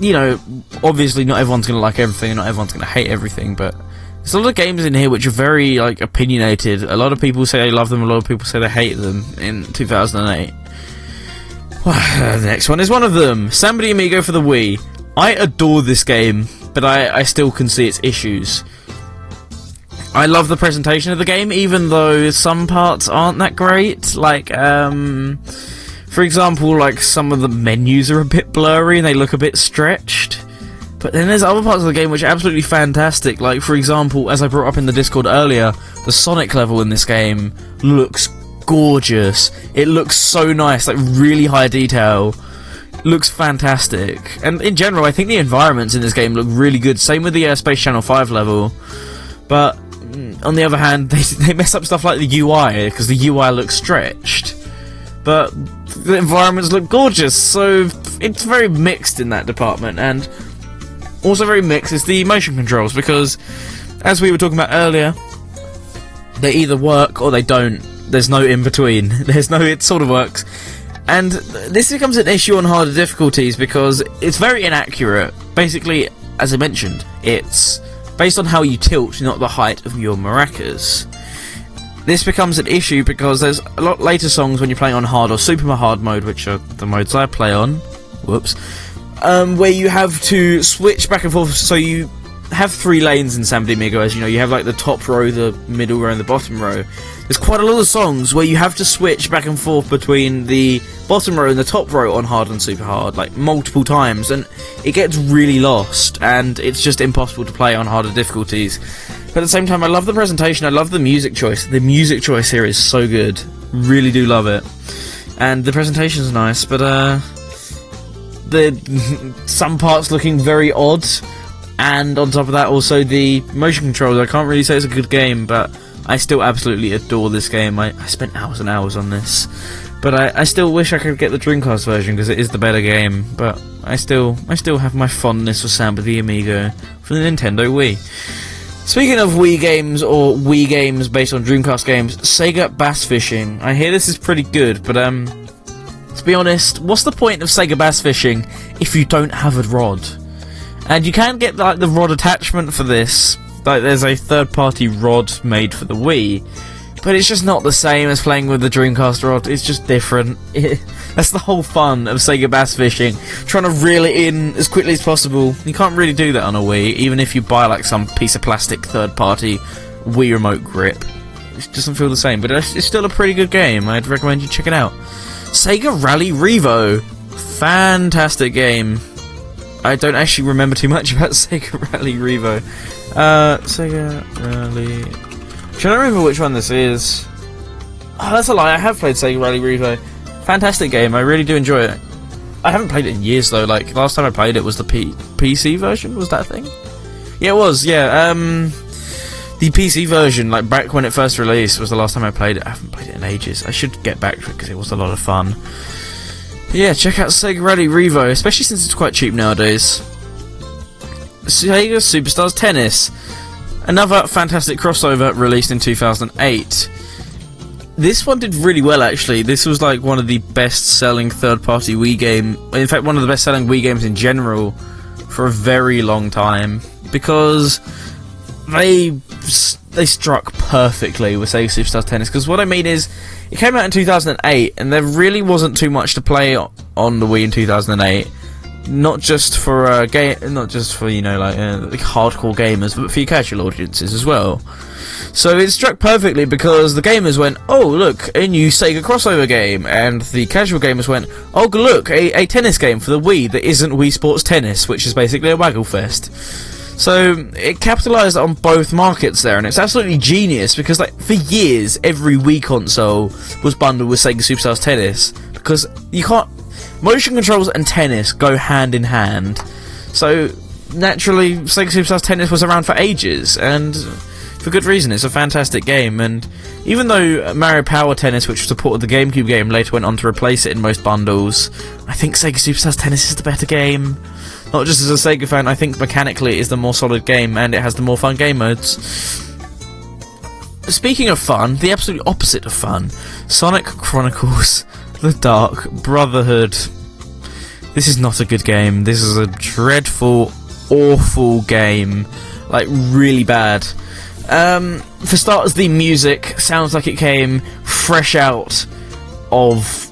you know, obviously not everyone's going to like everything not everyone's going to hate everything, but there's a lot of games in here which are very like opinionated. A lot of people say they love them. A lot of people say they hate them. In 2008. Well, the next one is one of them. Samba de Amigo for the Wii. I adore this game, but I, I still can see its issues. I love the presentation of the game, even though some parts aren't that great. Like, um, for example, like some of the menus are a bit blurry and they look a bit stretched. But then there's other parts of the game which are absolutely fantastic. Like, for example, as I brought up in the Discord earlier, the Sonic level in this game looks gorgeous. It looks so nice, like really high detail. Looks fantastic. And in general, I think the environments in this game look really good. Same with the uh, Space Channel 5 level. But Mm. on the other hand, they, they mess up stuff like the UI, because the UI looks stretched. But the environments look gorgeous, so it's very mixed in that department. And also very mixed is the motion controls because, as we were talking about earlier, they either work or they don't. There's no in between. There's no it sort of works. And this becomes an issue on harder difficulties because it's very inaccurate. Basically, as I mentioned, it's based on how you tilt, not the height of your maracas. This becomes an issue because there's a lot later songs when you're playing on hard or super hard mode, which are the modes I play on. Whoops um, where you have to switch back and forth. So you have three lanes in de Amigo, as you know. You have like the top row, the middle row, and the bottom row. There's quite a lot of songs where you have to switch back and forth between the bottom row and the top row on hard and super hard, like multiple times, and it gets really lost, and it's just impossible to play on harder difficulties. But at the same time, I love the presentation. I love the music choice. The music choice here is so good. Really do love it, and the presentation's nice. But uh, the some parts looking very odd, and on top of that, also the motion controls. I can't really say it's a good game, but I still absolutely adore this game. I, I spent hours and hours on this, but I, I still wish I could get the Dreamcast version because it is the better game. But I still I still have my fondness for Samba de Amigo for the Nintendo Wii. Speaking of Wii games or Wii games based on Dreamcast games, Sega Bass Fishing. I hear this is pretty good, but um, to be honest, what's the point of Sega Bass Fishing if you don't have a rod? And you can get like the rod attachment for this. Like there's a third-party rod made for the Wii, but it's just not the same as playing with the Dreamcast rod. It's just different. that's the whole fun of Sega Bass Fishing, trying to reel it in as quickly as possible. You can't really do that on a Wii, even if you buy like some piece of plastic third-party Wii remote grip. It doesn't feel the same, but it's still a pretty good game. I'd recommend you check it out. Sega Rally Revo. Fantastic game. I don't actually remember too much about Sega Rally Revo. Uh, Sega Rally. Trying to remember which one this is. Oh, that's a lie. I have played Sega Rally Revo. Fantastic game. I really do enjoy it. I haven't played it in years though. Like last time I played it was the P- PC version. Was that thing? Yeah, it was. Yeah. Um, The PC version, like back when it first released, was the last time I played it. I haven't played it in ages. I should get back to it because it was a lot of fun. Yeah, check out Sega Rally Revo, especially since it's quite cheap nowadays. Sega Superstars Tennis, another fantastic crossover released in 2008. This one did really well actually. This was like one of the best selling third party Wii game, in fact, one of the best selling Wii games in general for a very long time because they they struck perfectly with Sega Superstars Tennis. Because what I mean is, it came out in 2008, and there really wasn't too much to play on the Wii in 2008. Not just for uh, game, not just for you know like, uh, hardcore gamers, but for your casual audiences as well. So it struck perfectly because the gamers went, "Oh look, a new Sega crossover game," and the casual gamers went, "Oh look, a, a tennis game for the Wii that isn't Wii Sports Tennis, which is basically a Waggle Fest." So it capitalized on both markets there, and it's absolutely genius because, like, for years, every Wii console was bundled with Sega Superstars Tennis because you can't. Motion controls and tennis go hand in hand. So naturally, Sega Superstars Tennis was around for ages, and for good reason. It's a fantastic game, and even though Mario Power Tennis, which supported the GameCube game, later went on to replace it in most bundles, I think Sega Superstars Tennis is the better game. Not just as a Sega fan, I think mechanically it is the more solid game and it has the more fun game modes. Speaking of fun, the absolute opposite of fun Sonic Chronicles The Dark Brotherhood. This is not a good game. This is a dreadful, awful game. Like, really bad. Um, for starters, the music sounds like it came fresh out of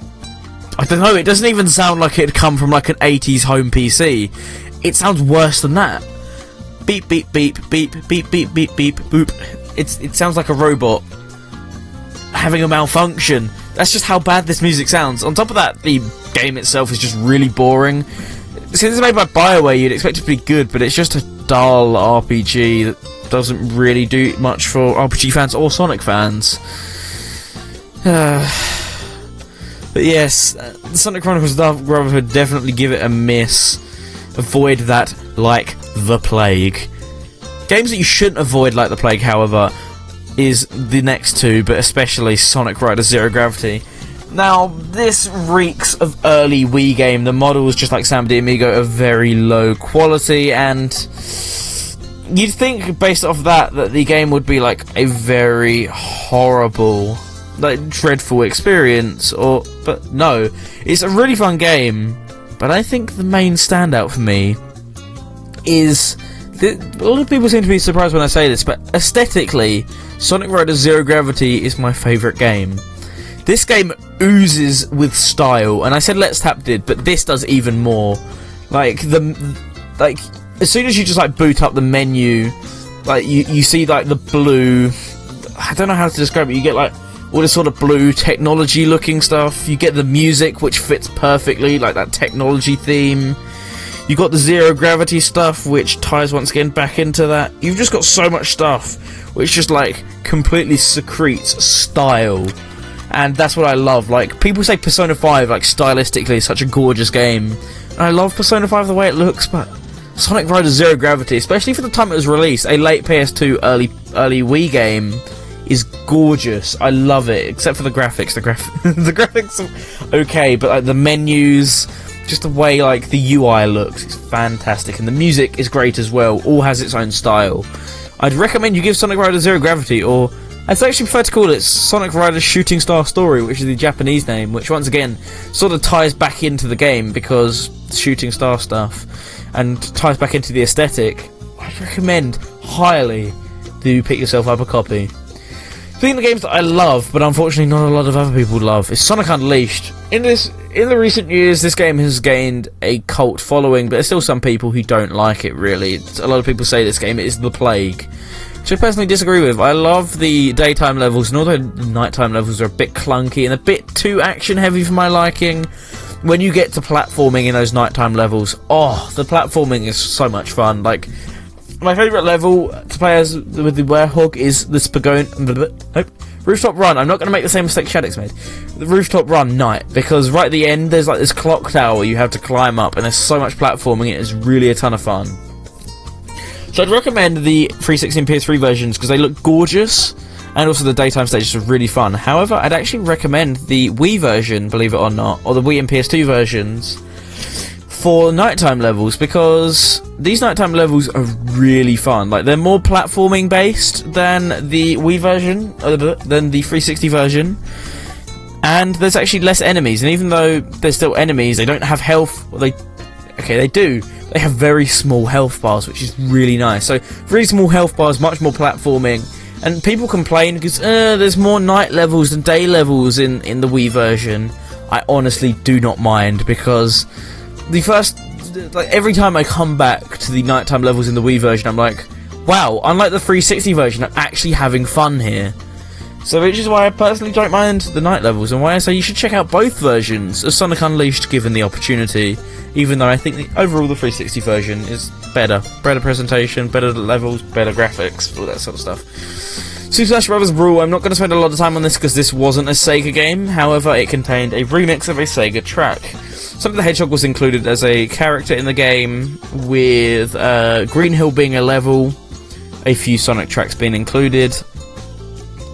I don't know, it doesn't even sound like it'd come from like an 80s home PC. It sounds worse than that. Beep, beep, beep, beep, beep, beep, beep, beep, boop. It's, it sounds like a robot having a malfunction. That's just how bad this music sounds. On top of that, the game itself is just really boring. Since it's made by Bioware, you'd expect it to be good, but it's just a dull RPG that doesn't really do much for RPG fans or Sonic fans. Uh, but yes, uh, Sonic Chronicles Dark Brotherhood definitely give it a miss. Avoid that like the plague. Games that you shouldn't avoid like the plague, however, is the next two, but especially Sonic Rider Zero Gravity. Now, this reeks of early Wii game. The models, just like Samba de Amigo, are very low quality, and you'd think, based off that, that the game would be like a very horrible like dreadful experience or but no. It's a really fun game but i think the main standout for me is a lot of people seem to be surprised when i say this but aesthetically sonic rider zero gravity is my favorite game. This game oozes with style and i said let's tap did but this does even more. Like the like as soon as you just like boot up the menu like you, you see like the blue i don't know how to describe it you get like all this sort of blue technology looking stuff. You get the music, which fits perfectly, like that technology theme. You got the zero gravity stuff, which ties once again back into that. You've just got so much stuff, which just like completely secretes style. And that's what I love. Like, people say Persona 5, like, stylistically, is such a gorgeous game. And I love Persona 5 the way it looks, but Sonic Rider Zero Gravity, especially for the time it was released, a late PS2 early early Wii game, is gorgeous. I love it, except for the graphics. The graph the graphics are okay, but like the menus, just the way like the UI looks, it's fantastic, and the music is great as well. All has its own style. I'd recommend you give Sonic Rider Zero Gravity, or I'd actually prefer to call it Sonic Rider Shooting Star Story, which is the Japanese name, which once again sort of ties back into the game because shooting star stuff and ties back into the aesthetic. I'd recommend highly you pick yourself up a copy. Speaking of games that I love, but unfortunately not a lot of other people love, is Sonic Unleashed. In this, in the recent years, this game has gained a cult following, but there's still some people who don't like it. Really, a lot of people say this game is the plague, which I personally disagree with. I love the daytime levels, and although the nighttime levels are a bit clunky and a bit too action heavy for my liking, when you get to platforming in those nighttime levels, oh, the platforming is so much fun. Like my favourite level to play as with the Werehog is the Spagon. Nope. Rooftop Run. I'm not going to make the same mistake Shaddix made. The Rooftop Run night because right at the end there's like this clock tower you have to climb up, and there's so much platforming. It is really a ton of fun. So I'd recommend the 360 and PS3 versions because they look gorgeous, and also the daytime stages are really fun. However, I'd actually recommend the Wii version, believe it or not, or the Wii and PS2 versions for nighttime levels because these nighttime levels are really fun. Like they're more platforming based than the Wii version, uh, than the 360 version. And there's actually less enemies, and even though there's still enemies, they don't have health. They, okay, they do. They have very small health bars, which is really nice. So really small health bars, much more platforming. And people complain because uh, there's more night levels than day levels in in the Wii version. I honestly do not mind because the first like every time I come back to the nighttime levels in the Wii version, I'm like, wow, unlike the 360 version, I'm actually having fun here. So which is why I personally don't mind the night levels, and why I say you should check out both versions of Sonic Unleashed given the opportunity. Even though I think the overall the 360 version is better, better presentation, better levels, better graphics, all that sort of stuff. Super Smash Bros. Brawl, I'm not going to spend a lot of time on this because this wasn't a Sega game, however, it contained a remix of a Sega track. Sonic the Hedgehog was included as a character in the game, with uh, Green Hill being a level, a few Sonic tracks being included,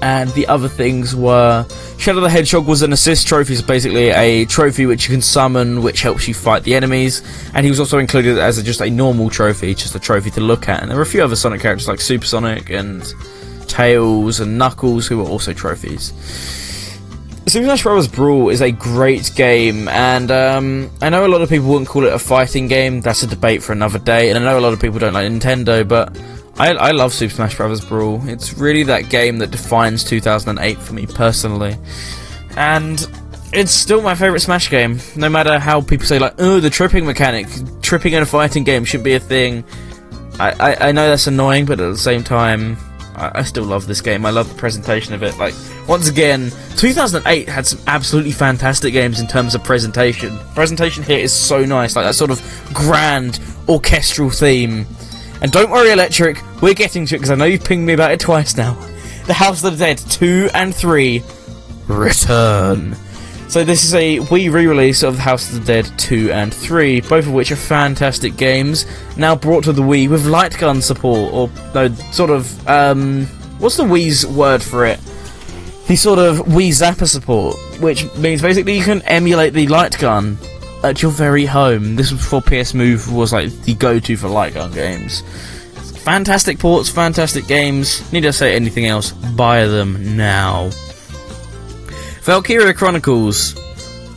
and the other things were Shadow the Hedgehog was an assist trophy, so basically a trophy which you can summon, which helps you fight the enemies, and he was also included as a, just a normal trophy, just a trophy to look at. And there were a few other Sonic characters like Super Sonic and Tails and Knuckles who were also trophies. Super Smash Bros. Brawl is a great game, and um, I know a lot of people wouldn't call it a fighting game. That's a debate for another day, and I know a lot of people don't like Nintendo, but I, I love Super Smash Bros. Brawl. It's really that game that defines 2008 for me personally, and it's still my favorite Smash game. No matter how people say like, "Oh, the tripping mechanic, tripping in a fighting game shouldn't be a thing." I, I, I know that's annoying, but at the same time, I, I still love this game. I love the presentation of it. Like, once again, 2008 had some absolutely fantastic games in terms of presentation. Presentation here is so nice, like that sort of grand orchestral theme. And don't worry, Electric, we're getting to it because I know you've pinged me about it twice now. The House of the Dead 2 and 3 Return. So this is a Wii re-release of House of the Dead 2 and 3, both of which are fantastic games, now brought to the Wii with light gun support, or no, sort of, um, what's the Wii's word for it? The sort of Wii Zapper support, which means basically you can emulate the light gun at your very home. This was before PS Move was like the go-to for light gun games. Fantastic ports, fantastic games. Need I say anything else? Buy them now. Valkyria Chronicles.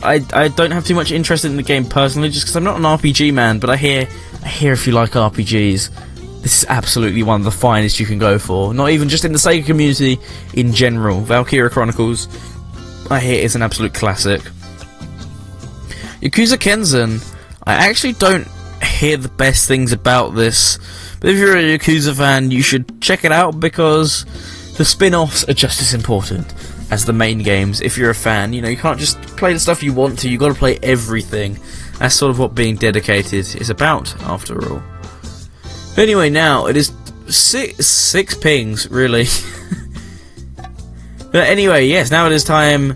I, I don't have too much interest in the game personally, just because I'm not an RPG man. But I hear I hear if you like RPGs, this is absolutely one of the finest you can go for. Not even just in the Sega community, in general. Valkyria Chronicles, I hear is an absolute classic. Yakuza Kenzan. I actually don't hear the best things about this, but if you're a Yakuza fan, you should check it out because the spin-offs are just as important as the main games. If you're a fan, you know you can't just play the stuff you want to. You got to play everything. That's sort of what being dedicated is about, after all. Anyway, now it is six six pings really. but anyway, yes, now it is time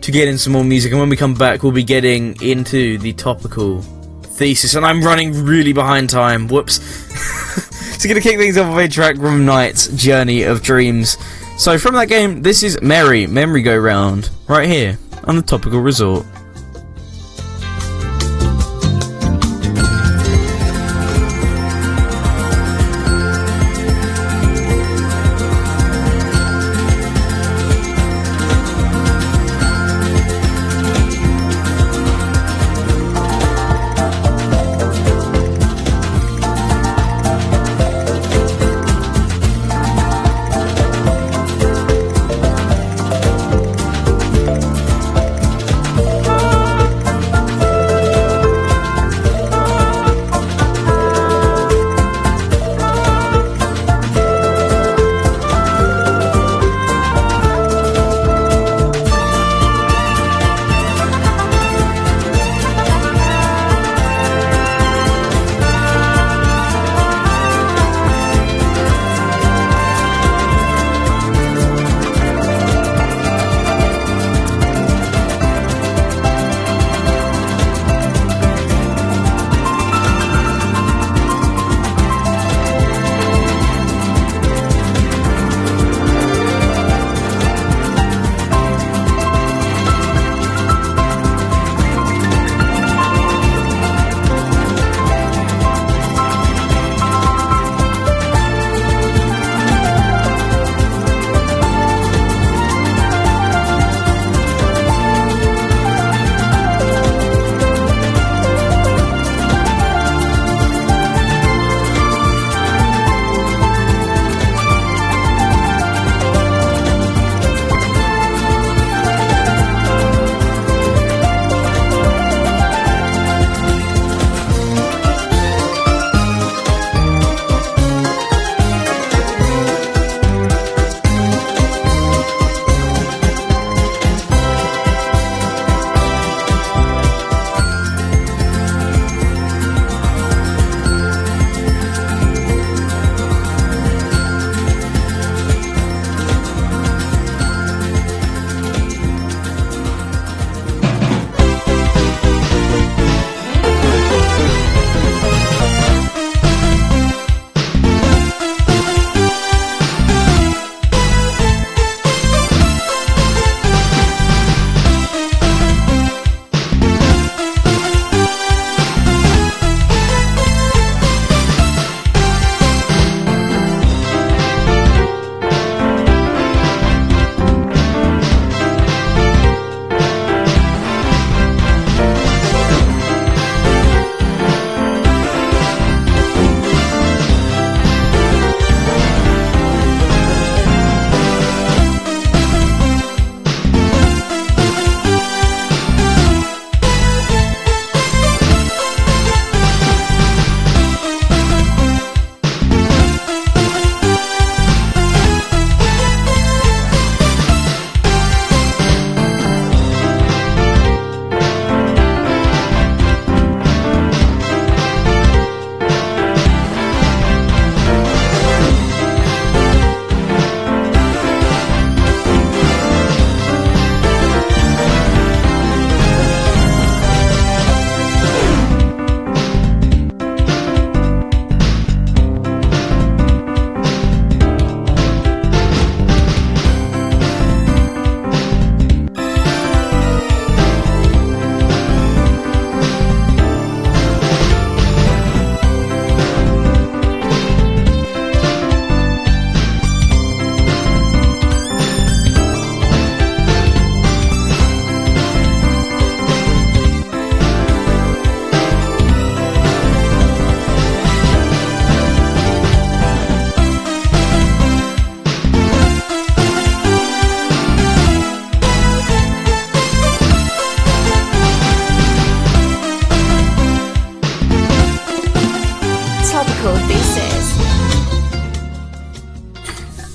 to get in some more music, and when we come back, we'll be getting into the topical thesis. And I'm running really behind time. Whoops. so, gonna kick things off with a track from NiGHTS Journey of Dreams. So, from that game, this is Merry Memory Go Round right here on the Topical Resort.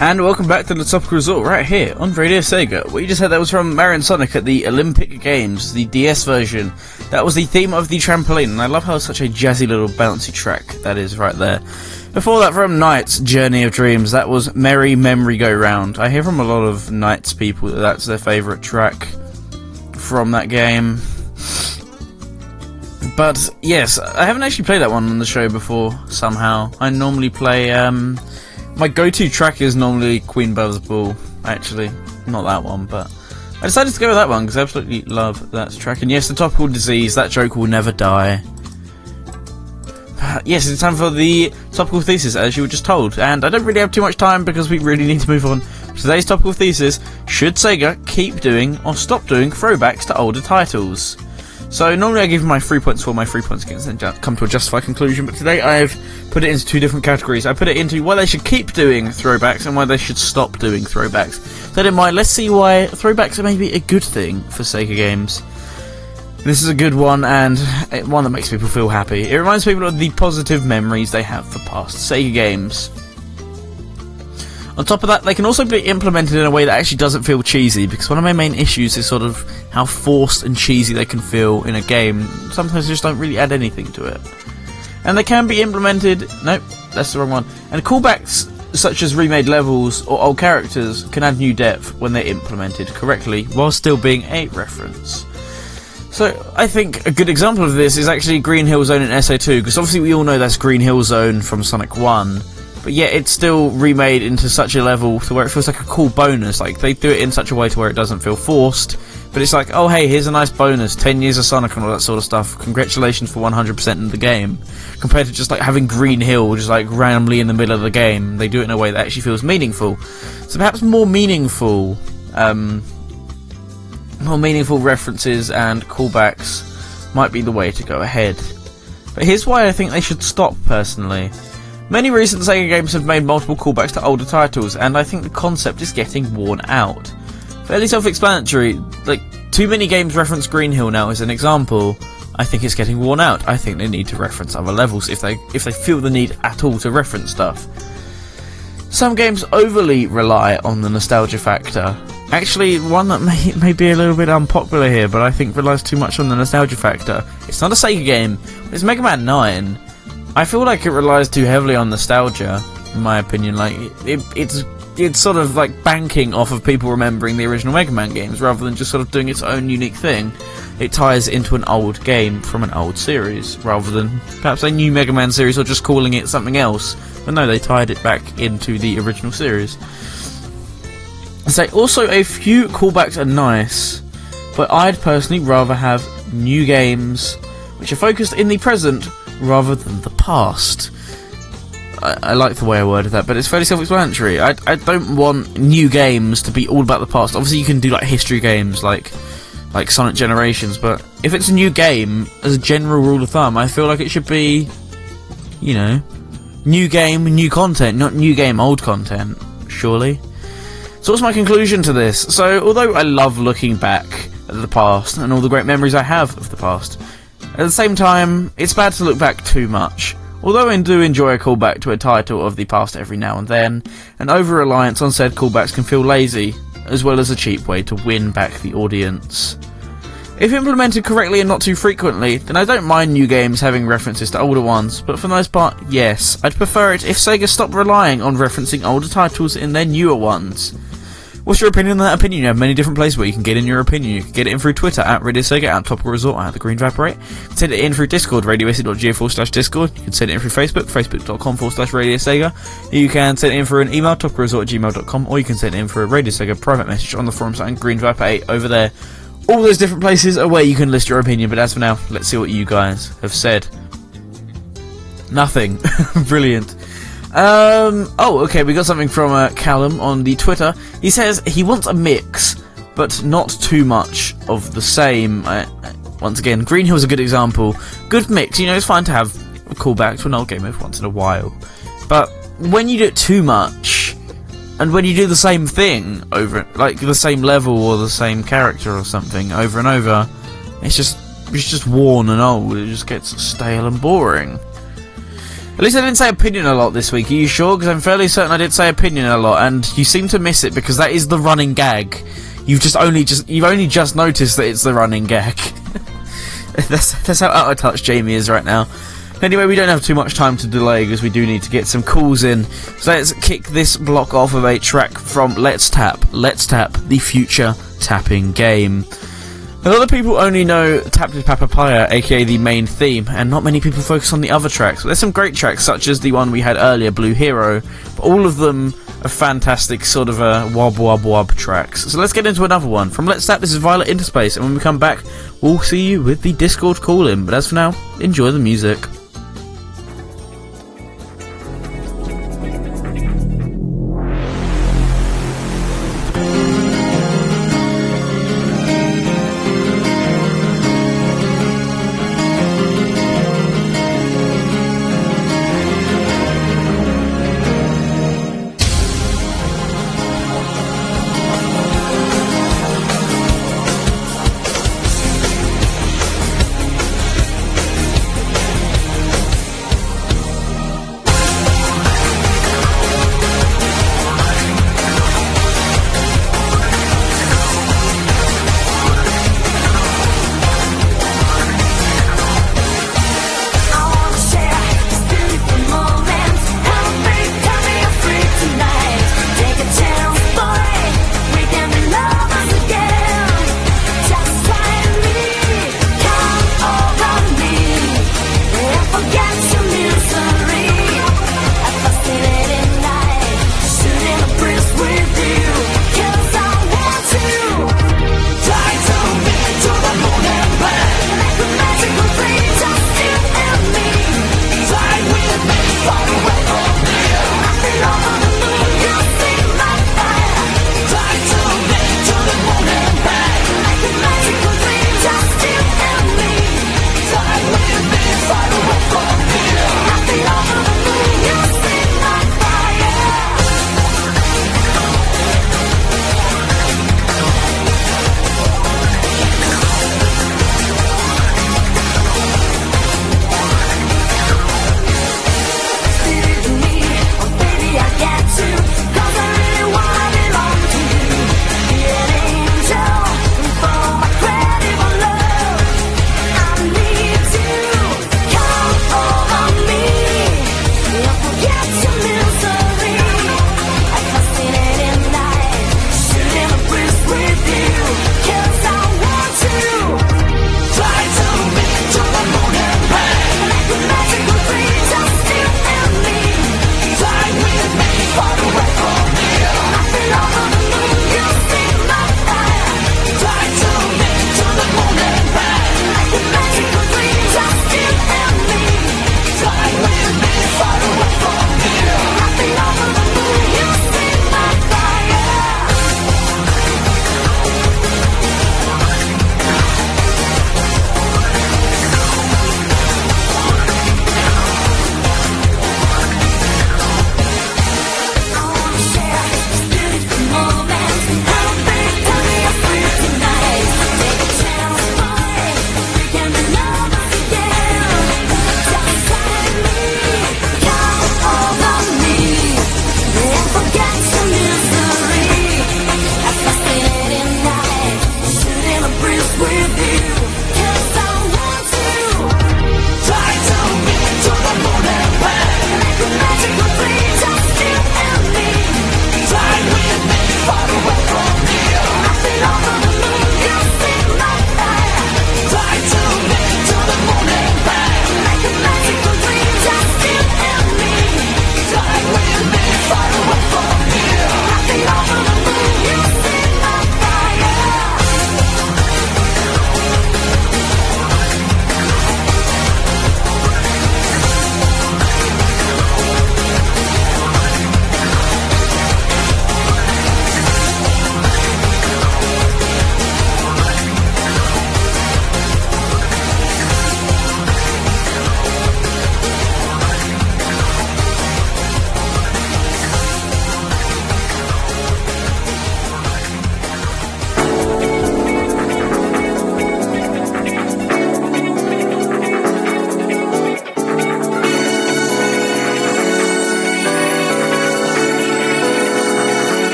And welcome back to the Topical Resort right here on Radio Sega. What you just heard that was from Marion Sonic at the Olympic Games, the DS version. That was the theme of the trampoline, and I love how such a jazzy little bouncy track that is right there. Before that, from NiGHTS Journey of Dreams, that was Merry Memory Go Round. I hear from a lot of NiGHTS people that that's their favourite track from that game. But yes, I haven't actually played that one on the show before. Somehow, I normally play. Um, my go-to track is normally Queen Buzz Ball. Actually, not that one, but I decided to go with that one because I absolutely love that track. And yes, the topical disease. That joke will never die. Yes, it's time for the topical thesis, as you were just told. And I don't really have too much time because we really need to move on. Today's topical thesis should Sega keep doing or stop doing throwbacks to older titles? So normally I give my three points for my three points against and come to a justified conclusion, but today I've put it into two different categories. I put it into why they should keep doing throwbacks and why they should stop doing throwbacks. So in mind, let's see why throwbacks are maybe a good thing for Sega games. This is a good one and eh, one that makes people feel happy. It reminds people of the positive memories they have for past Sega games. On top of that, they can also be implemented in a way that actually doesn't feel cheesy, because one of my main issues is sort of how forced and cheesy they can feel in a game. Sometimes they just don't really add anything to it. And they can be implemented. Nope, that's the wrong one. And callbacks such as remade levels or old characters can add new depth when they're implemented correctly, while still being a reference. So I think a good example of this is actually Green Hill Zone in SA2, because obviously we all know that's Green Hill Zone from Sonic 1 but yet it's still remade into such a level to where it feels like a cool bonus. Like they do it in such a way to where it doesn't feel forced, but it's like, oh hey, here's a nice bonus, ten years of Sonic and all that sort of stuff. Congratulations for 100% in the game. Compared to just like having Green Hill just like randomly in the middle of the game, they do it in a way that actually feels meaningful. So perhaps more meaningful, um, more meaningful references and callbacks might be the way to go ahead. But here's why I think they should stop personally. Many recent Sega games have made multiple callbacks to older titles, and I think the concept is getting worn out. Fairly self-explanatory, like, too many games reference Green Hill now as an example. I think it's getting worn out. I think they need to reference other levels if they if they feel the need at all to reference stuff. Some games overly rely on the nostalgia factor. Actually, one that may, may be a little bit unpopular here, but I think relies too much on the nostalgia factor. It's not a Sega game, it's Mega Man 9. I feel like it relies too heavily on nostalgia, in my opinion. Like it, it's it's sort of like banking off of people remembering the original Mega Man games rather than just sort of doing its own unique thing. It ties into an old game from an old series rather than perhaps a new Mega Man series or just calling it something else. But no, they tied it back into the original series. So also a few callbacks are nice, but I'd personally rather have new games which are focused in the present rather than the past. I, I, like the way I worded that, but it's fairly self-explanatory. I, I don't want new games to be all about the past. Obviously, you can do like history games, like like Sonic Generations, but if it's a new game, as a general rule of thumb, I feel like it should be, you know, new game, new content, not new game, old content. Surely. So what's my conclusion to this? So, although I love looking back at the past and all the great memories I have of the past, at the same time, it's bad to look back too much. Although I do enjoy a callback to a title of the past every now and then, an over-reliance on said callbacks can feel lazy, as well as a cheap way to win back the audience. If implemented correctly and not too frequently, then I don't mind new games having references to older ones, but for the most part, yes, I'd prefer it if Sega stopped relying on referencing older titles in their newer ones. What's your opinion on that opinion? You have many different places where you can get in your opinion. You can get it in through Twitter at Radio Sega, at Topical Resort, at The Green Viper 8. You can send it in through Discord, radiose.ga forward slash Discord. You can send it in through Facebook, facebook.com forward slash Radio Sega. You can send it in through an email, topicalresort at gmail.com, or you can send it in for a Radio Sega private message on the forum site and Green 8 over there. All those different places are where you can list your opinion, but as for now, let's see what you guys have said. Nothing. Brilliant. Um, oh, okay, we got something from uh, Callum on the Twitter. He says he wants a mix, but not too much of the same. Uh, once again, Green Hill's a good example. Good mix, you know, it's fine to have a callback to an old game every once in a while. But when you do it too much, and when you do the same thing over, like the same level or the same character or something over and over, it's just it's just worn and old. It just gets stale and boring. At least I didn't say opinion a lot this week. Are you sure? Because I'm fairly certain I did say opinion a lot, and you seem to miss it because that is the running gag. You've just only just you've only just noticed that it's the running gag. that's that's how out of touch Jamie is right now. Anyway, we don't have too much time to delay because we do need to get some calls in. So let's kick this block off of a track from Let's Tap. Let's Tap, the future tapping game. A lot of people only know Tap to Papaya, aka the main theme, and not many people focus on the other tracks. There's some great tracks, such as the one we had earlier, Blue Hero, but all of them are fantastic, sort of uh, a wob wob wob tracks. So let's get into another one. From Let's Tap, this is Violet Interspace, and when we come back, we'll see you with the Discord call in. But as for now, enjoy the music.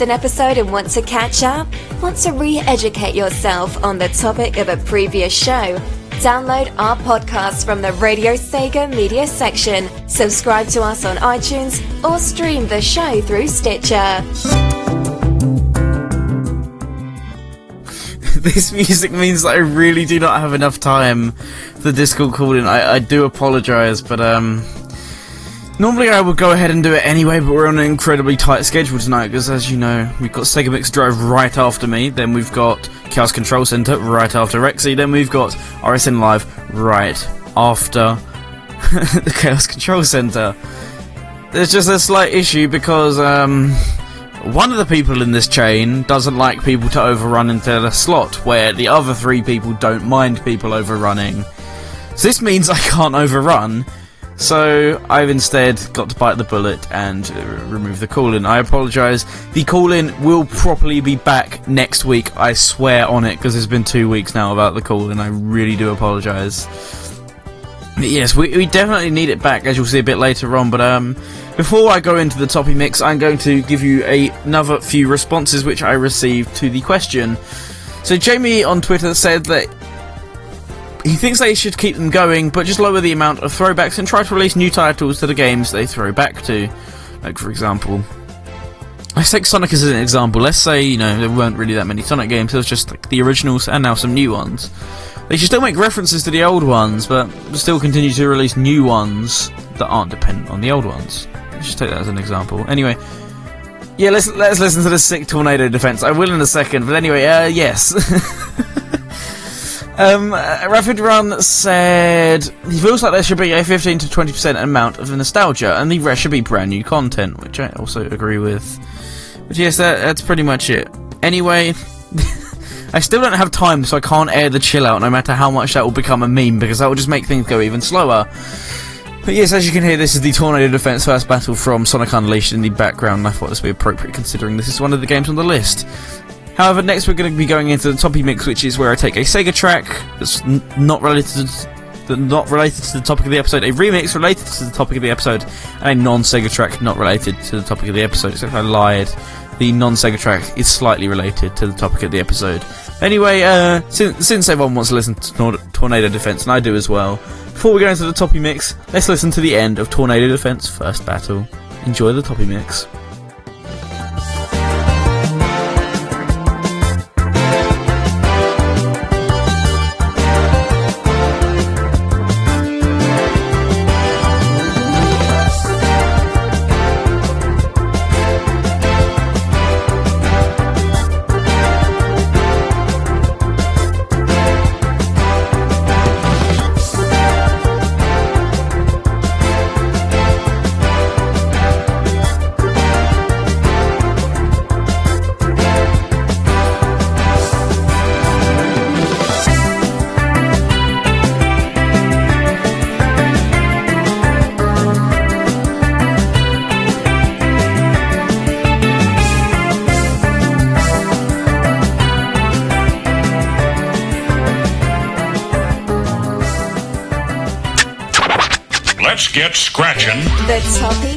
Missed an episode and want to catch up? Want to re-educate yourself on the topic of a previous show? Download our podcast from the Radio Sega media section, subscribe to us on iTunes, or stream the show through Stitcher. this music means that I really do not have enough time for Discord calling. I, I do apologise, but um, Normally I would go ahead and do it anyway, but we're on an incredibly tight schedule tonight because, as you know, we've got Sega Mix Drive right after me, then we've got Chaos Control Center right after Rexy, then we've got RSN Live right after the Chaos Control Center. There's just a slight issue because um, one of the people in this chain doesn't like people to overrun into the slot, where the other three people don't mind people overrunning. So this means I can't overrun so I've instead got to bite the bullet and uh, remove the call-in. I apologise. The call-in will properly be back next week. I swear on it because it's been two weeks now about the call-in. I really do apologise. Yes, we, we definitely need it back, as you'll see a bit later on. But um, before I go into the toppy mix, I'm going to give you a, another few responses which I received to the question. So Jamie on Twitter said that he thinks they should keep them going, but just lower the amount of throwbacks and try to release new titles to the games they throw back to. Like, for example, let's take Sonic as an example. Let's say, you know, there weren't really that many Sonic games, there was just like the originals and now some new ones. They should still make references to the old ones, but still continue to release new ones that aren't dependent on the old ones. Let's just take that as an example. Anyway, yeah, let's let's listen to the sick tornado defense. I will in a second, but anyway, uh, yes. Um, Run said he feels like there should be a 15 to 20% amount of nostalgia, and the rest should be brand new content, which I also agree with. But yes, that, that's pretty much it. Anyway, I still don't have time, so I can't air the chill out, no matter how much that will become a meme, because that will just make things go even slower. But yes, as you can hear, this is the Tornado Defense first battle from Sonic Unleashed in the background, I thought this would be appropriate considering this is one of the games on the list. However, next we're going to be going into the toppy mix, which is where I take a Sega track that's not related to not related to the topic of the episode, a remix related to the topic of the episode, and a non-Sega track not related to the topic of the episode. Except I lied. The non-Sega track is slightly related to the topic of the episode. Anyway, uh, since, since everyone wants to listen to Tornado Defense, and I do as well, before we go into the toppy mix, let's listen to the end of Tornado Defense First Battle. Enjoy the toppy mix. Get scratching.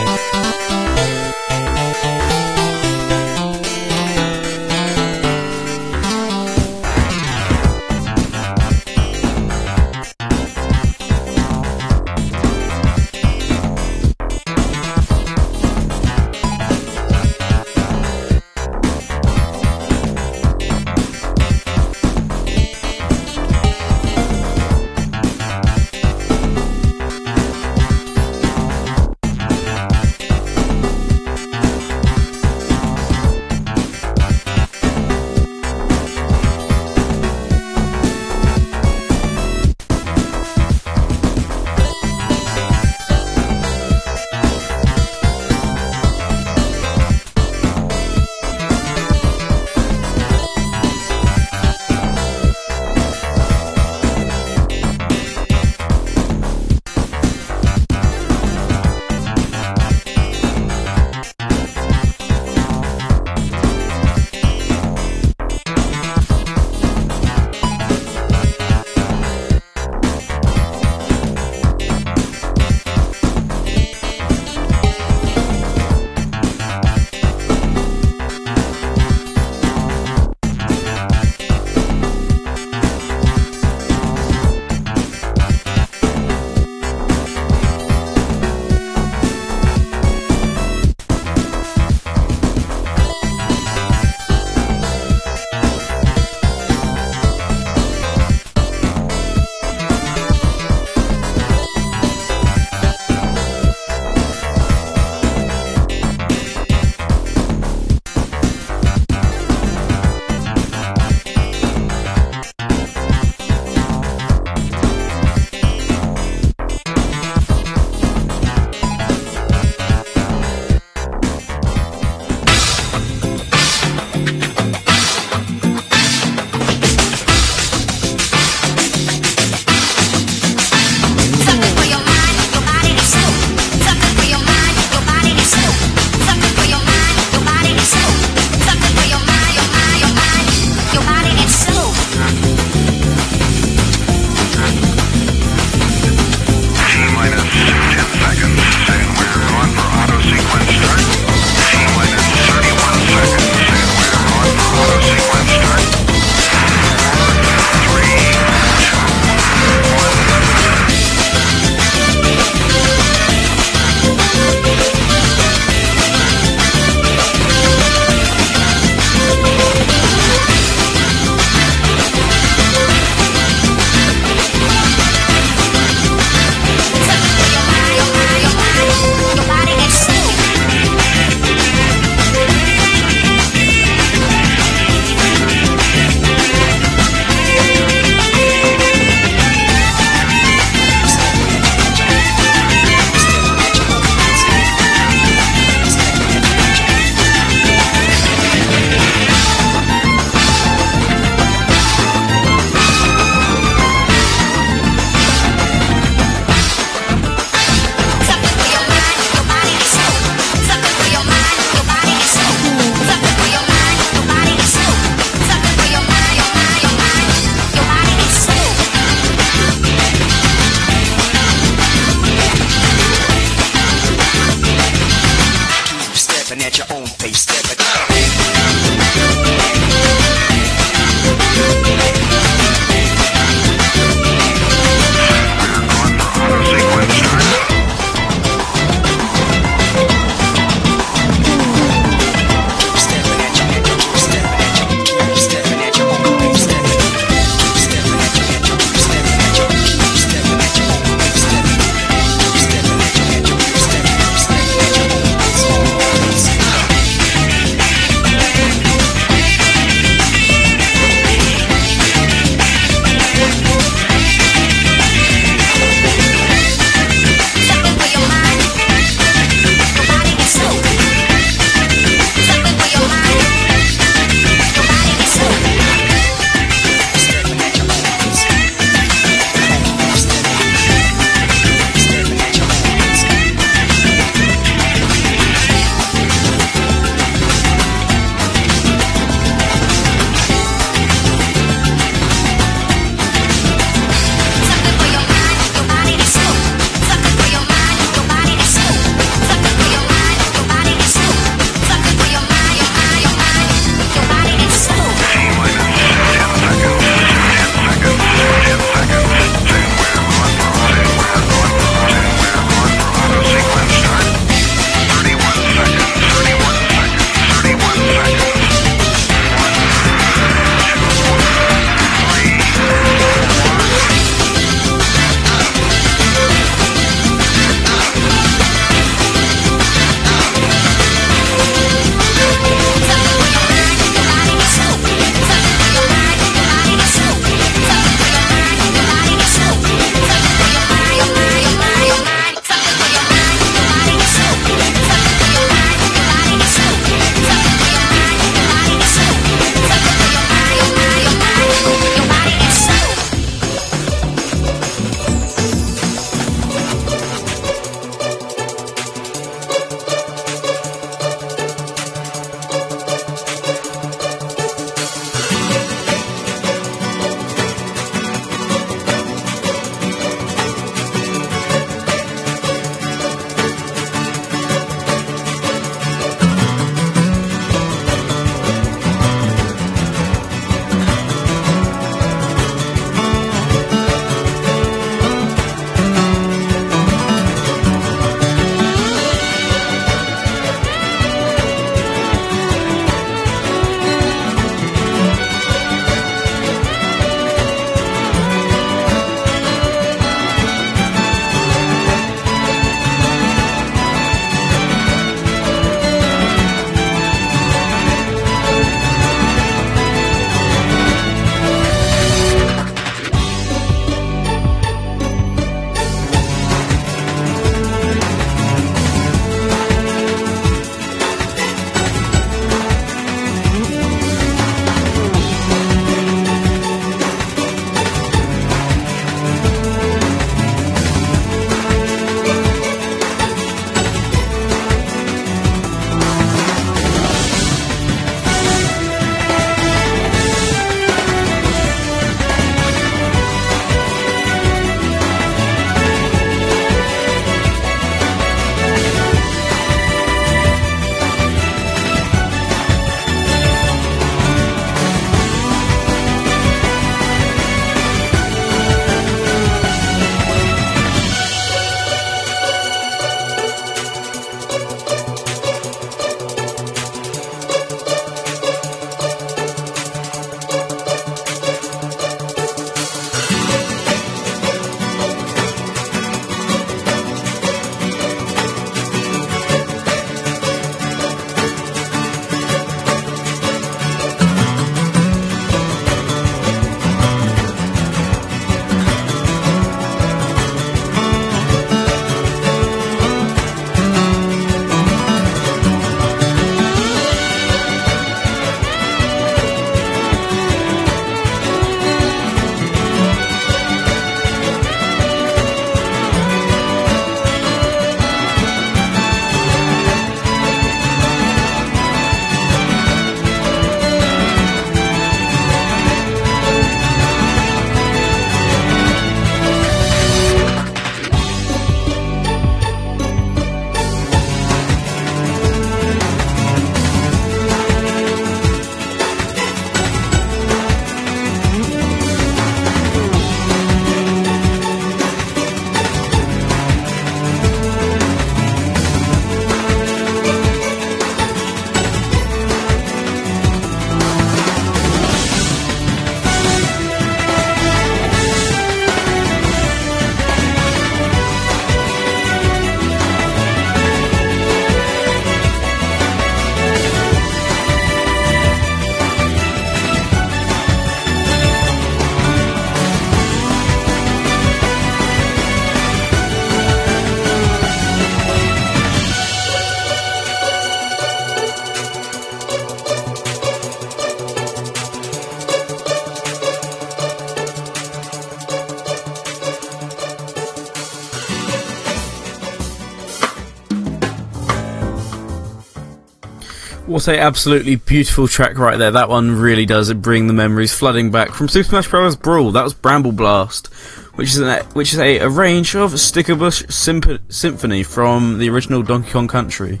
What a absolutely beautiful track right there. That one really does bring the memories flooding back from Super Smash Bros. Brawl. That was Bramble Blast, which is which is a, a range of Stickerbush Symp- Symphony from the original Donkey Kong Country.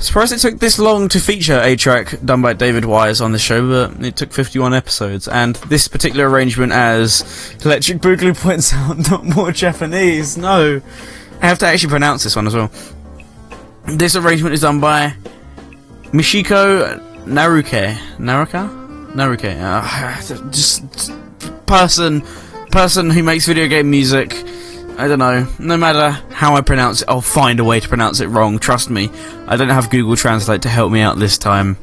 Surprised it took this long to feature a track done by David Wise on the show, but it took 51 episodes. And this particular arrangement, as Electric Boogaloo points out, not more Japanese. No, I have to actually pronounce this one as well. This arrangement is done by Michiko Naruke. Naruka? Naruke. Uh, just person, person who makes video game music. I don't know. No matter how I pronounce it, I'll find a way to pronounce it wrong. Trust me. I don't have Google Translate to help me out this time.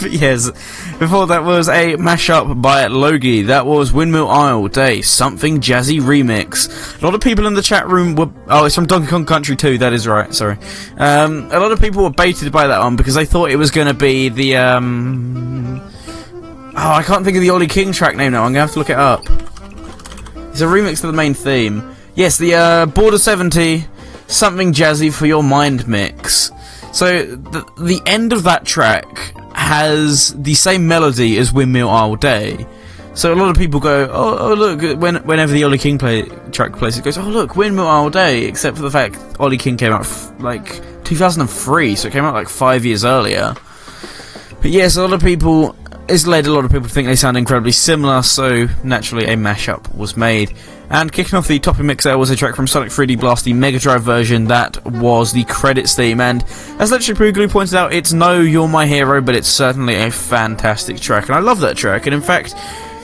But yes, before that was a mashup by Logie. That was Windmill Isle Day, something jazzy remix. A lot of people in the chat room were. Oh, it's from Donkey Kong Country 2, that is right, sorry. Um, a lot of people were baited by that one because they thought it was going to be the. Um, oh, I can't think of the Ollie King track name now, I'm going to have to look it up. It's a remix to the main theme. Yes, the uh, Border 70, something jazzy for your mind mix. So the, the end of that track has the same melody as Windmill Isle Day. So a lot of people go, oh, oh look, when, whenever the Ollie King play, track plays, it goes, oh look, Windmill Isle Day, except for the fact Ollie King came out like 2003, so it came out like five years earlier. But yes, a lot of people, it's led a lot of people to think they sound incredibly similar, so naturally a mashup was made. And kicking off the topping mix there was a track from Sonic 3D Blast, the Mega Drive version. That was the credits theme. And as Electric Boogaloo pointed out, it's no You're My Hero, but it's certainly a fantastic track. And I love that track. And in fact,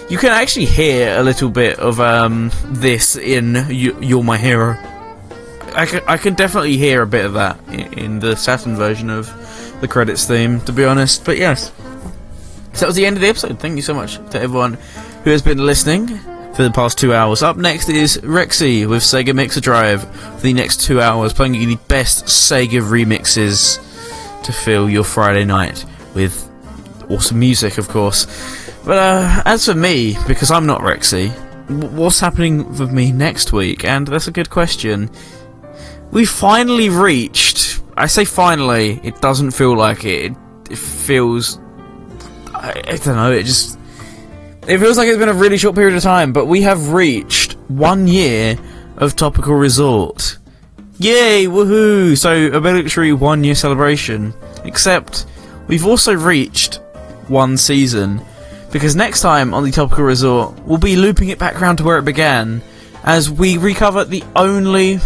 you can actually hear a little bit of um, this in You're My Hero. I can, I can definitely hear a bit of that in, in the Saturn version of the credits theme, to be honest. But yes. So that was the end of the episode. Thank you so much to everyone who has been listening for the past two hours. Up next is Rexy with Sega Mixer Drive for the next two hours, playing you the best Sega remixes to fill your Friday night with awesome music, of course. But uh, as for me, because I'm not Rexy, what's happening with me next week? And that's a good question. We finally reached. I say finally, it doesn't feel like it. It, feels. I, I don't know, it just it feels like it's been a really short period of time, but we have reached one year of Topical Resort. Yay, woohoo! So, a military one year celebration. Except, we've also reached one season. Because next time on the Topical Resort, we'll be looping it back around to where it began, as we recover the only.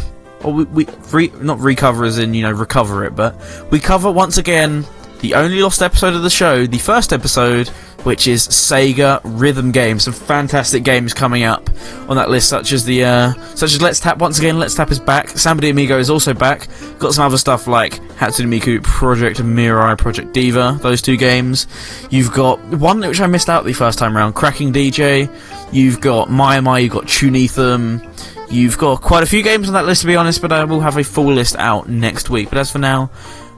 Or we, we re, not recover as in, you know, recover it, but we cover once again the only lost episode of the show, the first episode, which is Sega Rhythm Games. Some fantastic games coming up on that list, such as the uh, such as Let's Tap. Once again, Let's Tap is back. Samba de Amigo is also back. Got some other stuff like Hatsune Miku Project Mirai, Project Diva. Those two games. You've got one which I missed out the first time around, Crackin' DJ. You've got maimai. You've got Chunithm. You've got quite a few games on that list to be honest, but I will have a full list out next week. But as for now,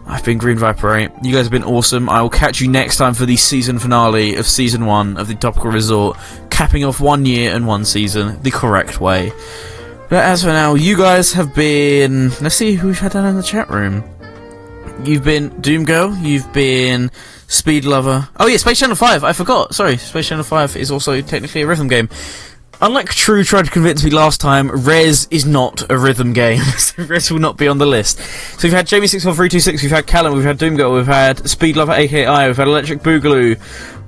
I've been Green Viper 8. You guys have been awesome. I will catch you next time for the season finale of season 1 of the Topical Resort, capping off one year and one season the correct way. But as for now, you guys have been. Let's see who we've had down in the chat room. You've been Doom Girl, you've been Speed Lover. Oh yeah, Space Channel 5, I forgot. Sorry, Space Channel 5 is also technically a rhythm game. Unlike True tried to convince me last time, Rez is not a rhythm game, so Rez will not be on the list. So we've had Jamie64326, we've had Callum, we've had Doomgirl, we've had Speed Lover AKI, we've had Electric Boogaloo,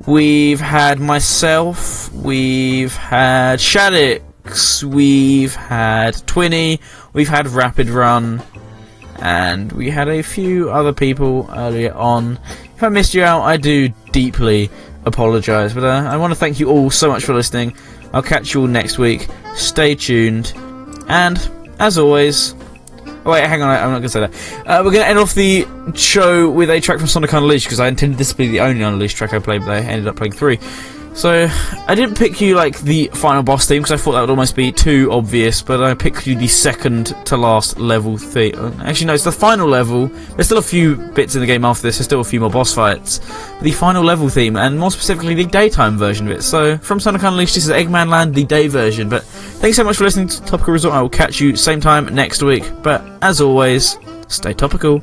we've had myself, we've had Shaddix, we've had Twinny, we've had Rapid Run, and we had a few other people earlier on. If I missed you out, I do deeply apologise, but uh, I want to thank you all so much for listening. I'll catch you all next week. Stay tuned. And, as always. Oh, wait, hang on, I'm not going to say that. Uh, we're going to end off the show with a track from Sonic Unleashed because I intended this to be the only Unleashed track I played, but I ended up playing three. So, I didn't pick you like the final boss theme because I thought that would almost be too obvious, but I picked you the second to last level theme. Actually, no, it's the final level. There's still a few bits in the game after this, there's still a few more boss fights. But the final level theme, and more specifically the daytime version of it. So, from Sonic Unleashed, this is Eggman Land, the day version. But thanks so much for listening to Topical Resort. I will catch you same time next week. But as always, stay topical.